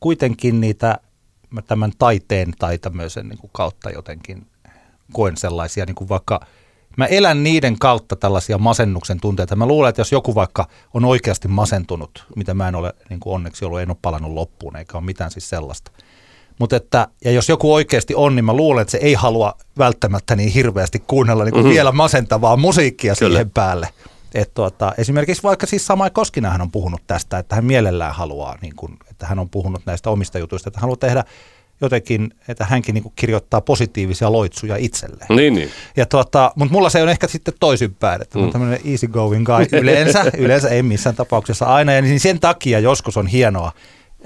kuitenkin niitä tämän taiteen tai tämmöisen niin kuin kautta jotenkin koen sellaisia niin kuin vaikka – mä elän niiden kautta tällaisia masennuksen tunteita. Mä luulen, että jos joku vaikka on oikeasti masentunut, mitä mä en ole niin kuin onneksi ollut, en ole palannut loppuun, eikä ole mitään siis sellaista. Mutta että, ja jos joku oikeasti on, niin mä luulen, että se ei halua välttämättä niin hirveästi kuunnella niin kuin mm-hmm. vielä masentavaa musiikkia Kyllä. siihen päälle. Et tuota, esimerkiksi vaikka siis Samai Koskinen on puhunut tästä, että hän mielellään haluaa, niin kuin, että hän on puhunut näistä omista jutuista, että hän haluaa tehdä jotenkin, että hänkin niin kirjoittaa positiivisia loitsuja itselleen. Niin, niin. Ja tuota, mutta mulla se on ehkä sitten toisinpäin, että mm. on tämmöinen easy going guy *laughs* yleensä, yleensä ei missään tapauksessa aina, ja niin sen takia joskus on hienoa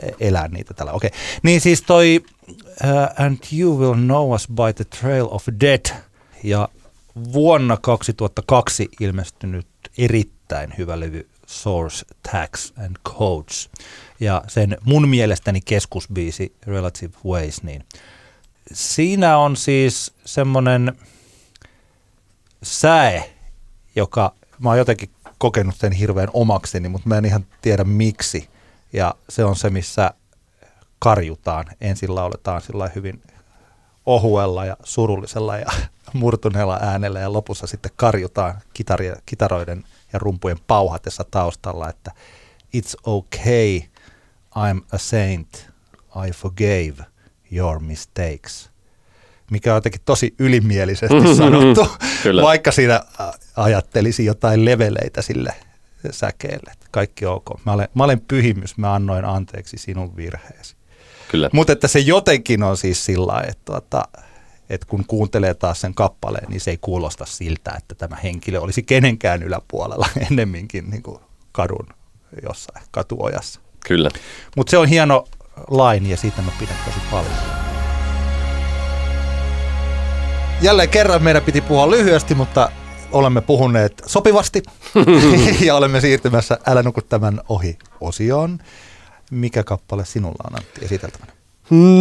e, elää niitä tällä. Okei, okay. niin siis toi uh, And You Will Know Us by the Trail of Dead, ja vuonna 2002 ilmestynyt erittäin hyvä levy Source, Tax and Codes ja sen mun mielestäni keskusbiisi Relative Ways, niin siinä on siis semmoinen säe, joka mä oon jotenkin kokenut sen hirveän omakseni, mutta mä en ihan tiedä miksi. Ja se on se, missä karjutaan. Ensin lauletaan sillä hyvin ohuella ja surullisella ja *laughs* murtuneella äänellä ja lopussa sitten karjutaan kitaroiden ja rumpujen pauhatessa taustalla, että it's okay – I'm a saint, I forgave your mistakes. Mikä on jotenkin tosi ylimielisesti mm-hmm. sanottu, *laughs* vaikka siinä ajattelisi jotain leveleitä sille säkeelle. Kaikki ok. Mä olen, mä olen pyhimys, mä annoin anteeksi sinun virheesi. Kyllä. Mutta että se jotenkin on siis sillä että, tuota, että kun kuuntelee taas sen kappaleen, niin se ei kuulosta siltä, että tämä henkilö olisi kenenkään yläpuolella *laughs* ennemminkin niin kuin kadun jossain katuojassa. Kyllä. Mutta se on hieno laini ja siitä mä pidän tosi paljon. Jälleen kerran meidän piti puhua lyhyesti, mutta olemme puhuneet sopivasti *laughs* ja olemme siirtymässä Älä nuku tämän ohi osioon. Mikä kappale sinulla on Antti esiteltävänä?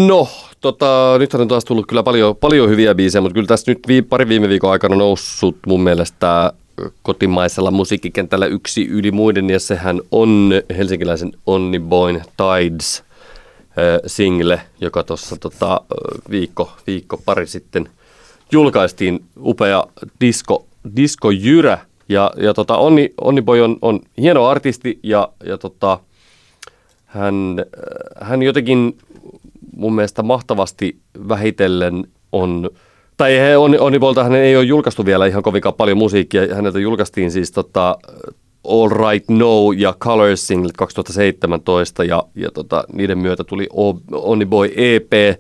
No, tota, nyt on taas tullut kyllä paljon, paljon hyviä biisejä, mutta kyllä tässä nyt vii, pari viime viikon aikana noussut mun mielestä kotimaisella musiikkikentällä yksi yli muiden, ja sehän on helsinkiläisen Onni Boyn Tides single, joka tuossa tota, viikko, viikko pari sitten julkaistiin. Upea disco, disco jyrä. Ja, ja tota, Onni, Onni Boy on, on hieno artisti ja, ja tota, hän, hän jotenkin mun mielestä mahtavasti vähitellen on tai he, Onni, Onnibolta hän ei ole julkaistu vielä ihan kovinkaan paljon musiikkia. Häneltä julkaistiin siis tota, All Right No ja Colors Single 2017 ja, ja tota, niiden myötä tuli Onni Boy EP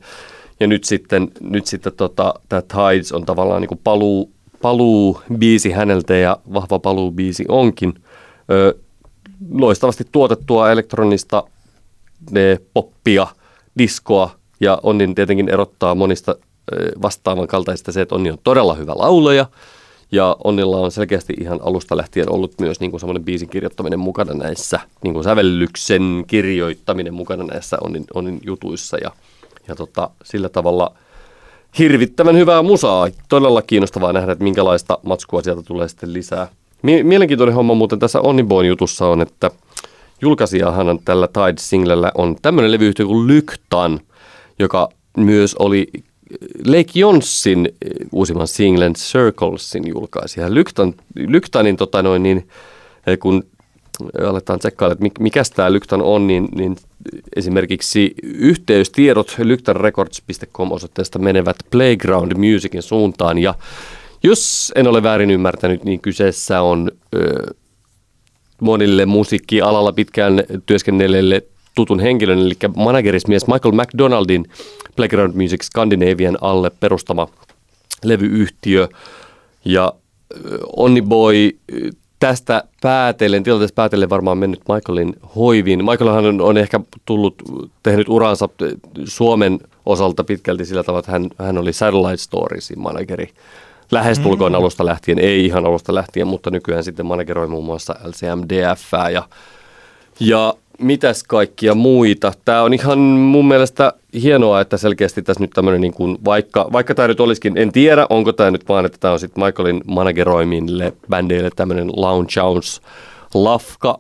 ja nyt sitten, nyt sitten tota, tämä Tides on tavallaan niin paluu, paluu biisi häneltä ja vahva paluu biisi onkin. Ö, loistavasti tuotettua elektronista ne, poppia, diskoa ja Onnin tietenkin erottaa monista vastaavan kaltaista se, että Onni on todella hyvä laulaja Ja Onnilla on selkeästi ihan alusta lähtien ollut myös niin semmoinen biisin kirjoittaminen mukana näissä, niin kuin sävellyksen kirjoittaminen mukana näissä Onnin, Onnin jutuissa. Ja, ja tota, sillä tavalla hirvittävän hyvää musaa. Todella kiinnostavaa nähdä, että minkälaista matskua sieltä tulee sitten lisää. Mielenkiintoinen homma muuten tässä Onniboin jutussa on, että julkaisijahan tällä Tide-singlellä on tämmöinen levyyhtiö kuin Lyktan, joka myös oli Lake Jonsin eh, uusimman singlen Circlesin julkaisija. Lyktan, Lyktanin, tota noin, niin, eh, kun aletaan tsekkailla, että mikä tämä Lyktan on, niin, niin esimerkiksi yhteystiedot lyktanrecords.com osoitteesta menevät Playground Musicin suuntaan ja jos en ole väärin ymmärtänyt, niin kyseessä on ö, monille musiikkialalla pitkään työskennelleille tutun henkilön, eli managerismies Michael McDonaldin Playground Music Scandinavian alle perustama levyyhtiö. Ja Onni Boy tästä päätellen, tilanteesta päätellen varmaan mennyt Michaelin hoiviin. Michaelhan on, on ehkä tullut, tehnyt uransa Suomen osalta pitkälti sillä tavalla, että hän, hän oli Satellite Storiesin manageri lähestulkoon mm. alusta lähtien, ei ihan alusta lähtien, mutta nykyään sitten manageroi muun muassa LCMDF ja, ja mitäs kaikkia muita. Tämä on ihan mun mielestä hienoa, että selkeästi tässä nyt tämmöinen, niin kuin, vaikka, vaikka tämä nyt olisikin, en tiedä, onko tämä nyt vaan, että tämä on sitten Michaelin manageroimille bändeille tämmöinen Lounge House lafka,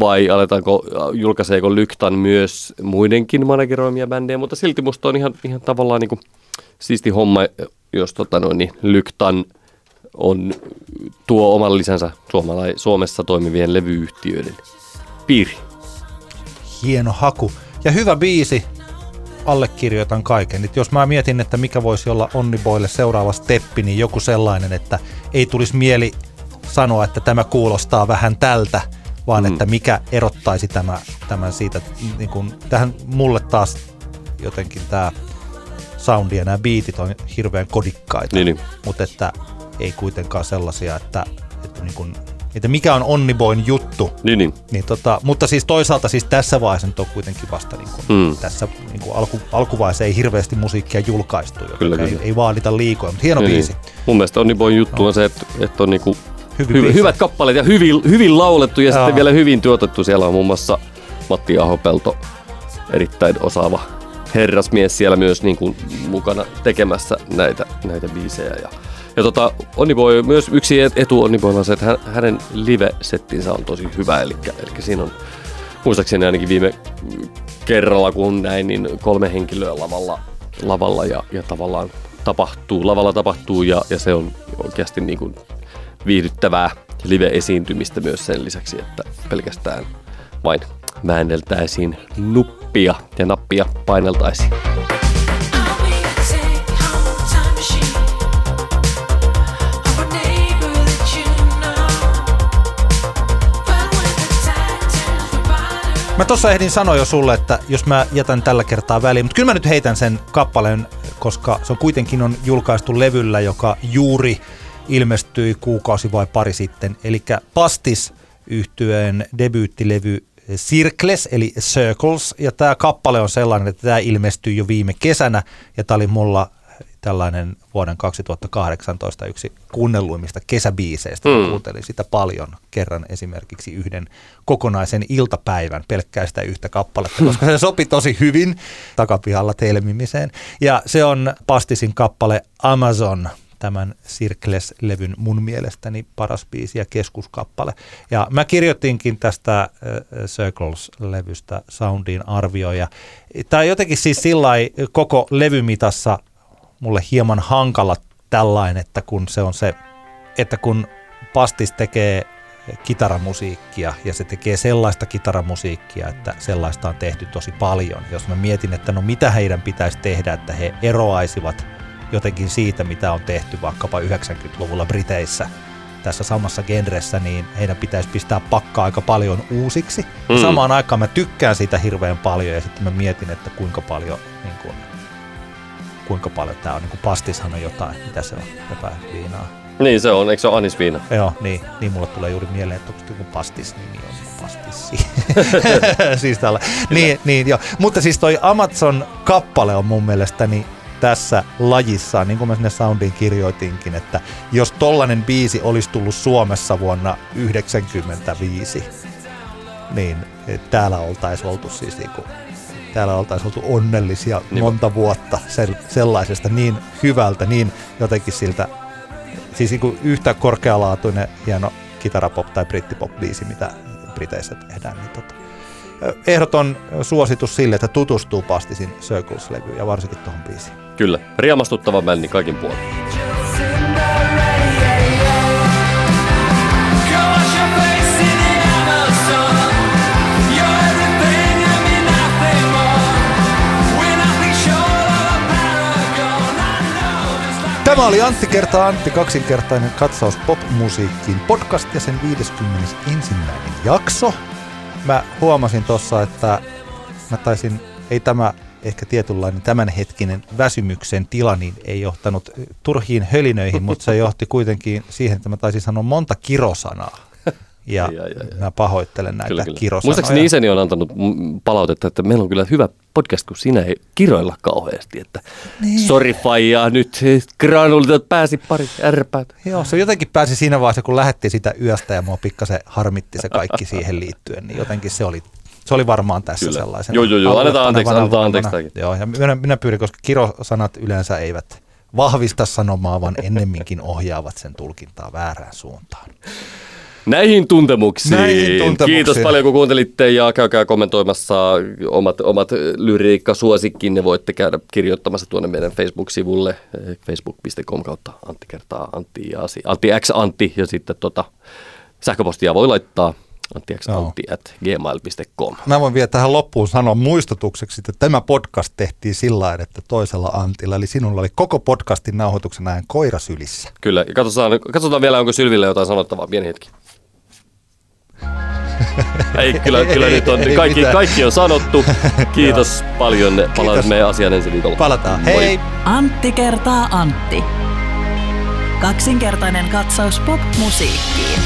vai aletaanko, julkaiseeko Lyktan myös muidenkin manageroimia bändejä, mutta silti musta on ihan, ihan tavallaan niin kuin siisti homma, jos tota noin, niin Lyktan on, tuo oman lisänsä Suomessa toimivien levyyhtiöiden piiri hieno haku. Ja hyvä biisi, allekirjoitan kaiken. Et jos mä mietin, että mikä voisi olla Onniboille seuraava steppi, niin joku sellainen, että ei tulisi mieli sanoa, että tämä kuulostaa vähän tältä, vaan mm. että mikä erottaisi tämä, tämän siitä. Niin kun, tähän mulle taas jotenkin tämä soundi ja nämä biitit on hirveän kodikkaita, niin, niin. mutta että ei kuitenkaan sellaisia, että, että niin kun että mikä on Onniboin juttu. Niin, niin. niin tota, mutta siis toisaalta siis tässä vaiheessa nyt on kuitenkin vasta niin kuin, mm. tässä niin kuin alku, alkuvaiheessa ei hirveästi musiikkia julkaistu, kyllä, ei, kyllä. ei vaadita liikoja, mutta hieno niin, biisi. Niin. Mun mielestä Onniboin juttu no. on se, että, että on niin kuin Hyvin hy- hyvät kappaleet ja hyvin, hyvin laulettu ja Jaa. sitten vielä hyvin tuotettu. Siellä on muun muassa Matti Ahopelto, erittäin osaava herrasmies siellä myös niin kuin mukana tekemässä näitä, näitä biisejä. Ja ja tota, Onniboy, myös yksi etu Onniboylla on se, että hänen live-settinsä on tosi hyvä, eli, eli siinä on muistaakseni ainakin viime kerralla, kun näin, niin kolme henkilöä lavalla, lavalla ja, ja tavallaan tapahtuu, lavalla tapahtuu ja, ja se on oikeasti niin kuin viihdyttävää live-esiintymistä myös sen lisäksi, että pelkästään vain väänneltäisiin nuppia ja nappia paineltaisiin. Mä tuossa ehdin sanoa jo sulle, että jos mä jätän tällä kertaa väliin, mutta kyllä mä nyt heitän sen kappaleen, koska se on kuitenkin on julkaistu levyllä, joka juuri ilmestyi kuukausi vai pari sitten. Eli Pastis yhtyeen debyyttilevy Circles, eli Circles, ja tämä kappale on sellainen, että tämä ilmestyi jo viime kesänä, ja tämä oli mulla tällainen vuoden 2018 yksi kuunnelluimmista kesäbiiseistä. Mm. Kuuntelin sitä paljon kerran esimerkiksi yhden kokonaisen iltapäivän pelkkää sitä yhtä kappaletta, koska se sopi tosi hyvin takapihalla telmimiseen. Ja se on Pastisin kappale Amazon, tämän Circles-levyn mun mielestäni paras biisi ja keskuskappale. Ja mä kirjoitinkin tästä äh, Circles-levystä soundiin arvioja. Tämä jotenkin siis sillä koko levymitassa mulle hieman hankala tällainen, että kun se on se, että kun Pastis tekee kitaramusiikkia ja se tekee sellaista kitaramusiikkia, että sellaista on tehty tosi paljon. Jos mä mietin, että no mitä heidän pitäisi tehdä, että he eroaisivat jotenkin siitä, mitä on tehty vaikkapa 90-luvulla Briteissä tässä samassa genressä, niin heidän pitäisi pistää pakkaa aika paljon uusiksi. Mm. Samaan aikaan mä tykkään siitä hirveän paljon ja sitten mä mietin, että kuinka paljon niin kuin, kuinka paljon tämä on, niin kuin pastishan on jotain, mitä se on, jotain viinaa. Niin se on, eikö se ole anisviina? Joo, niin, niin mulle tulee juuri mieleen, että onko joku pastis nimi on pastissi. *laughs* siis tällä. Niin, niin, joo. Mutta siis toi Amazon kappale on mun mielestä niin tässä lajissa, niin kuin mä sinne soundiin kirjoitinkin, että jos tollanen biisi olisi tullut Suomessa vuonna 1995, niin täällä oltaisiin oltu siis niin kuin, täällä oltaisiin oltu onnellisia niin monta vuotta sellaisesta niin hyvältä, niin jotenkin siltä, siis niin kuin yhtä korkealaatuinen hieno kitarapop tai brittipop biisi, mitä Briteissä tehdään, niin tota, ehdoton suositus sille, että tutustuu Pastisin Circles-levyyn ja varsinkin tuohon biisiin. Kyllä, riemastuttava bändi kaikin puolin. Tämä oli Antti kertaa Antti kaksinkertainen katsaus popmusiikkiin podcast ja sen 51. jakso. Mä huomasin tuossa, että mä taisin, ei tämä ehkä tietynlainen tämänhetkinen väsymyksen tila niin ei johtanut turhiin hölinöihin, mutta se johti kuitenkin siihen, että mä taisin sanoa monta kirosanaa. Ja, ja, ja, ja. mä pahoittelen näitä kyllä, kyllä. kirosanoja. Muistaakseni isäni on antanut palautetta, että meillä on kyllä hyvä podcast, kun sinä ei kiroilla kauheasti. Että niin. Sori faijaa, nyt granulitot pääsi pari ärpäät. Joo, se jotenkin pääsi siinä vaiheessa, kun lähettiin sitä yöstä ja mua pikkasen harmitti se kaikki siihen liittyen, niin jotenkin se oli se oli varmaan tässä Kyllä. sellaisen. Joo, joo, joo. Annetaan anteeksi, annetaan anteeksi. Joo, ja minä, minä pyydän, koska kirosanat yleensä eivät vahvista sanomaa, vaan ennemminkin ohjaavat sen tulkintaa väärään suuntaan. Näihin tuntemuksiin. Näihin tuntemuksiin. Kiitos paljon kun kuuntelitte ja käykää kommentoimassa omat, omat lyriikkasuosikkinne. Voitte käydä kirjoittamassa tuonne meidän Facebook-sivulle facebook.com kautta Antti kertaa Antti ja Antti X Antti ja sitten tota, sähköpostia voi laittaa gmail.com. Mä voin vielä tähän loppuun sanoa muistutukseksi, että tämä podcast tehtiin sillä että toisella Antilla, eli sinulla oli koko podcastin nauhoituksen ajan koira sylissä. Kyllä, ja katsotaan, katsotaan vielä, onko Sylville jotain sanottavaa, pieni hetki. *laughs* Ei, kyllä, kyllä ei, nyt on, ei, kaikki, kaikki on sanottu. *laughs* Kiitos paljon. Palataan meidän asiaan ensi viikolla. Palataan. Hei! Antti kertaa Antti. Kaksinkertainen katsaus pop-musiikkiin.